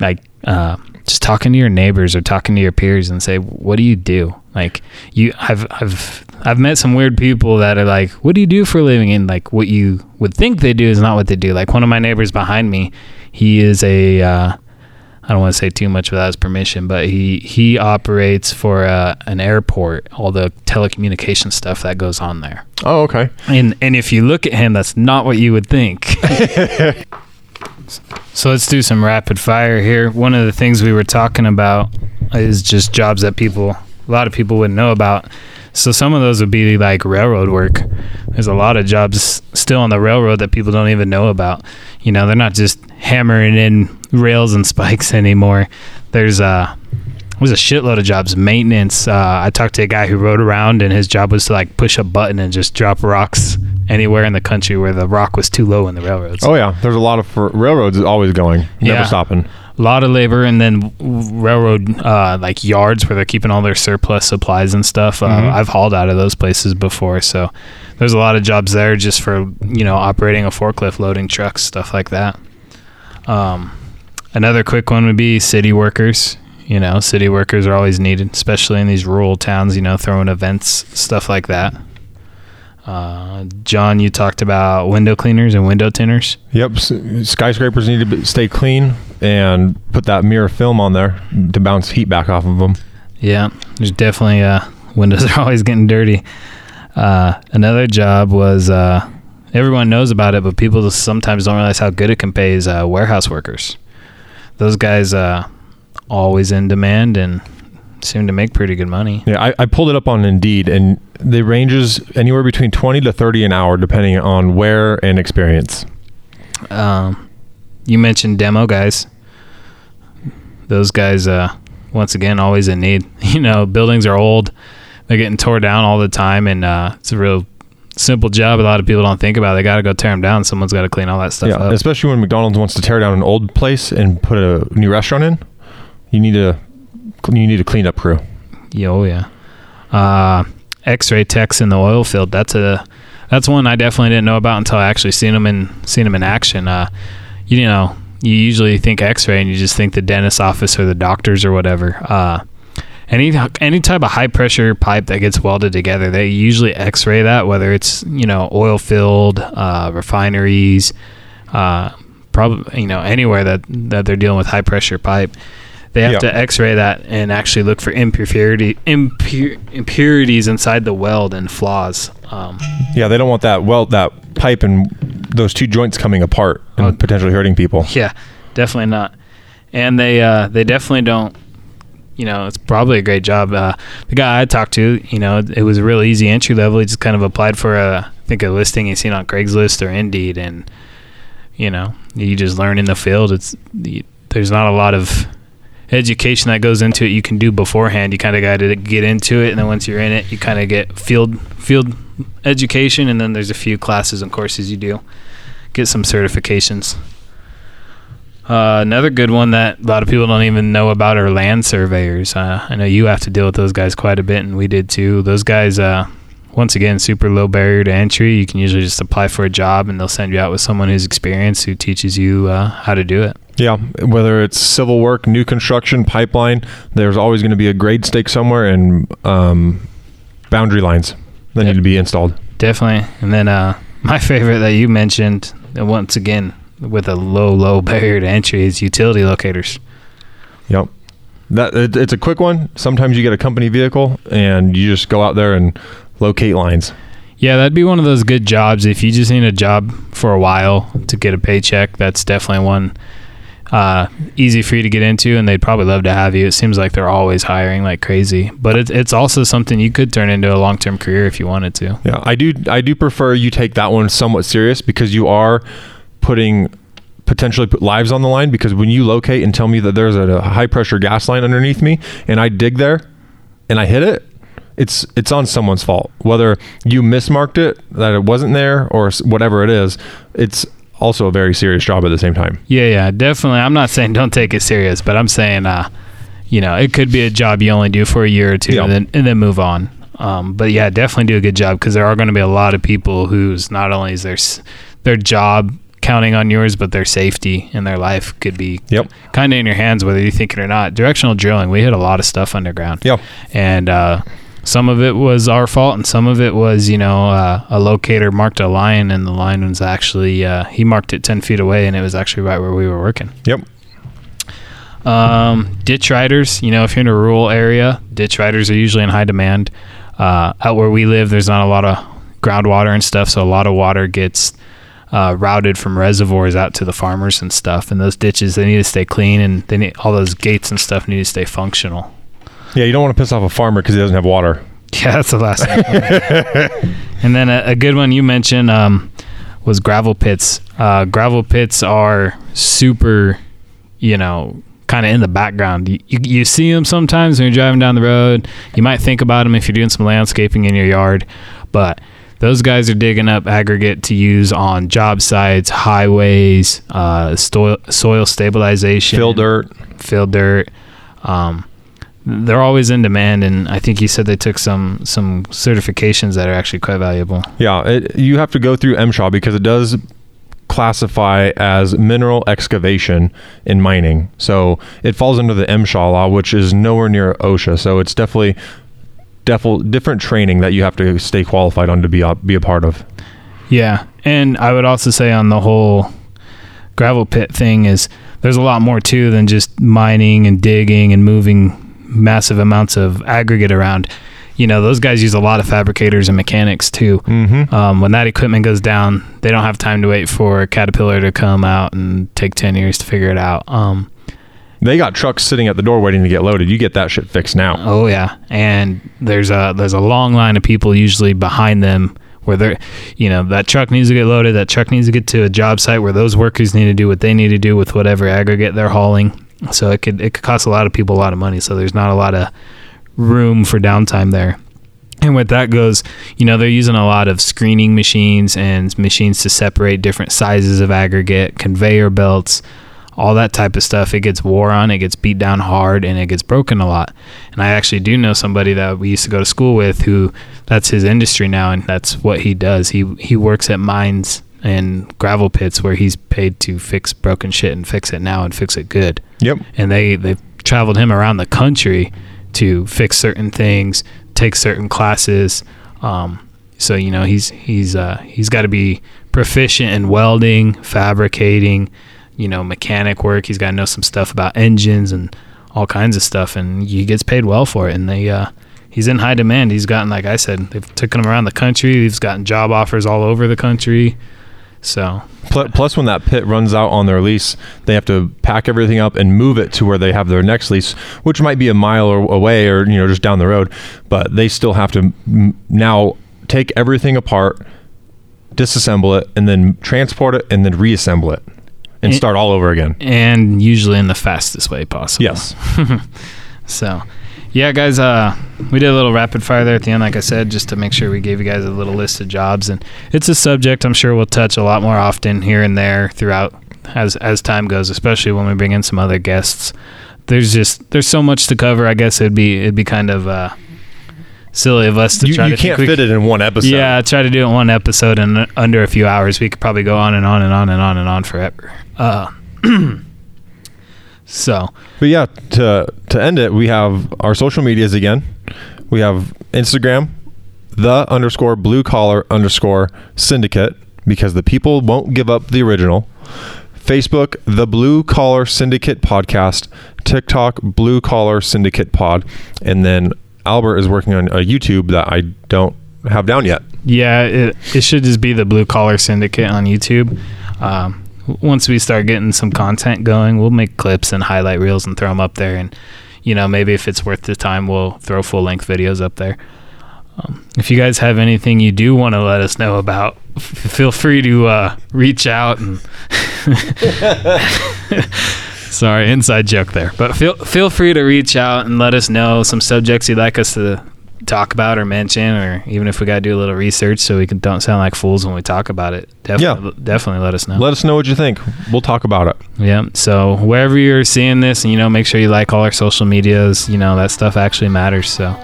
like, uh, just talking to your neighbors or talking to your peers and say, "What do you do?" Like, you, I've, I've, I've met some weird people that are like, "What do you do for a living?" And like, what you would think they do is not what they do. Like one of my neighbors behind me, he is a. Uh, I don't want to say too much without his permission, but he he operates for uh, an airport, all the telecommunication stuff that goes on there. Oh, okay. And and if you look at him, that's not what you would think. so let's do some rapid fire here. One of the things we were talking about is just jobs that people, a lot of people wouldn't know about. So some of those would be like railroad work. There's a lot of jobs still on the railroad that people don't even know about. You know, they're not just hammering in rails and spikes anymore. There's uh was a shitload of jobs. Maintenance. Uh, I talked to a guy who rode around, and his job was to like push a button and just drop rocks anywhere in the country where the rock was too low in the railroads. Oh yeah, there's a lot of for, railroads is always going, never Yeah. stopping. A lot of labor, and then railroad uh, like yards where they're keeping all their surplus supplies and stuff. Uh, Mhm. I've hauled out of those places before, so there's a lot of jobs there just for you know operating a forklift, loading trucks, stuff like that. Um, another quick one would be city workers. You know, city workers are always needed, especially in these rural towns. You know, throwing events, stuff like that. Uh, John, you talked about window cleaners and window tinners. Yep, s- skyscrapers need to stay clean and put that mirror film on there to bounce heat back off of them. Yeah, there's definitely uh, windows are always getting dirty. Uh, another job was uh, everyone knows about it, but people just sometimes don't realize how good it can pay. Is uh, warehouse workers. Those guys uh, always in demand and seem to make pretty good money. Yeah, I, I pulled it up on Indeed, and the ranges anywhere between twenty to thirty an hour, depending on where and experience. Um, you mentioned demo guys. Those guys, uh, once again, always in need. You know, buildings are old; they're getting tore down all the time, and uh, it's a real simple job. A lot of people don't think about. They got to go tear them down. Someone's got to clean all that stuff yeah, up. especially when McDonald's wants to tear down an old place and put a new restaurant in. You need a you need a cleanup crew. Yeah, oh yeah. Uh, X-ray techs in the oil field. That's a that's one I definitely didn't know about until I actually seen them in seen them in action. Uh, you know, you usually think X-ray and you just think the dentist office or the doctors or whatever. Uh, any any type of high pressure pipe that gets welded together, they usually X-ray that. Whether it's you know oil field uh, refineries, uh, probably you know anywhere that that they're dealing with high pressure pipe. They have Yeah. to X-ray that and actually look for impurity, impur, impurities inside the weld and flaws. Um, Yeah, they don't want that weld that pipe and those two joints coming apart and Oh. potentially hurting people. yeah, definitely not. And they uh, they definitely don't. You know, it's probably a great job. Uh, the guy I talked to, you know, it was a real easy entry level. He just kind of applied for a, I think a listing he seen on Craigslist or Indeed, and you know, you just learn in the field. It's the, there's not a lot of education that goes into it. You can do beforehand. You kind of got to get into it, and then once you're in it, you kind of get field field education, and then there's a few classes and courses you do, get some certifications. Uh, another good one that a lot of people don't even know about are land surveyors. Uh, I know you have to deal with those guys quite a bit, and we did too. Those guys, uh, once again, super low barrier to entry. You can usually just apply for a job, and they'll send you out with someone who's experienced who teaches you uh, how to do it. Yeah, whether it's civil work, new construction, pipeline, there's always going to be a grade stake somewhere and um, boundary lines that Yep. need to be installed. Definitely. And then uh, my favorite that you mentioned, and once again, with a low, low barrier to entry, is utility locators. Yep. That it, it's a quick one. Sometimes you get a company vehicle and you just go out there and locate lines. Yeah, that'd be one of those good jobs. If you just need a job for a while to get a paycheck, that's definitely one uh, easy for you to get into, and they'd probably love to have you. It seems like they're always hiring like crazy, but it, it's also something you could turn into a long term career if you wanted to. Yeah, I do. I do prefer you take that one somewhat serious because you are putting potentially put lives on the line. Because when you locate and tell me that there's a, high pressure gas line underneath me, and I dig there, and I hit it, it's it's on someone's fault. Whether you mismarked it that it wasn't there or whatever it is, it's also a very serious job at the same time. Yeah, yeah, definitely. I'm not saying don't take it serious, but I'm saying, uh, you know, it could be a job you only do for a year or two Yeah. and then and then move on. Um, but yeah, definitely do a good job because there are going to be a lot of people whose not only is their their job counting on yours, but their safety and their life could be Yep. kind of in your hands, whether you think it or not. Directional drilling, we hit a lot of stuff underground. Yep. And uh, some of it was our fault, and some of it was, you know, uh, a locator marked a line, and the line was actually, uh, he marked it 10 feet away, and it was actually right where we were working. Yep. Um, ditch riders, you know, if you're in a rural area, ditch riders are usually in high demand. Uh, out where we live, there's not a lot of groundwater and stuff, so a lot of water gets uh, routed from reservoirs out to the farmers and stuff. And those ditches, they need to stay clean, and they need all those gates and stuff need to stay functional. Yeah, you don't want to piss off a farmer because he doesn't have water. Yeah, that's the last thing. and then a, a good one you mentioned um, was gravel pits. Uh, gravel pits are super, you know, kind of in the background. You, you, you see them sometimes when you're driving down the road. You might think about them if you're doing some landscaping in your yard, but those guys are digging up aggregate to use on job sites, highways, uh, soil, soil stabilization, Fill dirt. fill dirt. Um, they're always in demand, and I think you said they took some some certifications that are actually quite valuable. Yeah, it, you have to go through MSHA because it does classify as mineral excavation in mining. So it falls under the MSHA law, which is nowhere near OSHA. So it's definitely defil- different training that you have to stay qualified on to be a, be a part of. Yeah, and I would also say on the whole gravel pit thing is there's a lot more too than just mining and digging and moving massive amounts of aggregate around. You know, those guys use a lot of fabricators and mechanics too. Mm-hmm. Um, when that equipment goes down, they don't have time to wait for Caterpillar to come out and take 10 years to figure it out. Um, They got trucks sitting at the door waiting to get loaded. You get that shit fixed now. Oh yeah, and there's a there's a long line of people usually behind them where they're, you know, that truck needs to get loaded. That truck needs to get to a job site where those workers need to do what they need to do with whatever aggregate they're hauling. So it could it could cost a lot of people a lot of money. So there's not a lot of room for downtime there. And with that goes, you know, they're using a lot of screening machines and machines to separate different sizes of aggregate, conveyor belts, all that type of stuff. It gets wore on, it gets beat down hard, and it gets broken a lot. And I actually do know somebody that we used to go to school with who that's his industry now, and that's what he does. He he works at mines and gravel pits where he's paid to fix broken shit and fix it now and fix it good Yep. and they they've traveled him around the country to fix certain things, take certain classes. Um, so you know he's he's uh, he's got to be proficient in welding, fabricating, you know, mechanic work. He's got to know some stuff about engines and all kinds of stuff, and he gets paid well for it. And they uh, he's in high demand. He's gotten, like I said, they've taken him around the country. He's gotten job offers all over the country. So Plus, when that pit runs out on their lease, they have to pack everything up and move it to where they have their next lease, which might be a mile or away or you know just down the road. But they still have to m- now take everything apart, disassemble it, and then transport it, and then reassemble it, and Eh. start all over again. and usually in the fastest way possible. Yes. So, yeah, guys, uh, we did a little rapid fire there at the end, like I said, just to make sure we gave you guys a little list of jobs. And it's a subject I'm sure we'll touch a lot more often here and there throughout as as time goes, especially when we bring in some other guests. There's just there's so much to cover. I guess it'd be it'd be kind of uh, silly of us to You, try you to can't fit it in one episode. yeah, try to do it in one episode in under a few hours. We could probably go on and on and on and on and on forever. Uh, so But yeah, to to end it, we have our social medias again. We have Instagram, the underscore blue collar underscore syndicate, because the people won't give up the original. Facebook, the Blue Collar Syndicate Podcast, TikTok, Blue Collar Syndicate Pod, and then Albert is working on a YouTube that I don't have down yet. yeah, it it should just be the Blue Collar Syndicate on YouTube. Um, once we start getting some content going, we'll make clips and highlight reels and throw them up there. And you know, maybe if it's worth the time, we'll throw full length videos up there. Um, if you guys have anything you do want to let us know about, f- feel free to uh, reach out and. Sorry, inside joke there. But feel feel free to reach out and let us know some subjects you'd like us to talk about or mention, or even if we got to do a little research so we can don't sound like fools when we talk about it. Definitely, definitely let us know. Let us know what you think. We'll talk about it. Yeah. So wherever you're seeing this, and you know, make sure you like all our social medias. You know, that stuff actually matters. So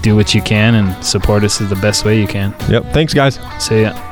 do what you can and support us the best way you can. Yep. Thanks, guys. See ya.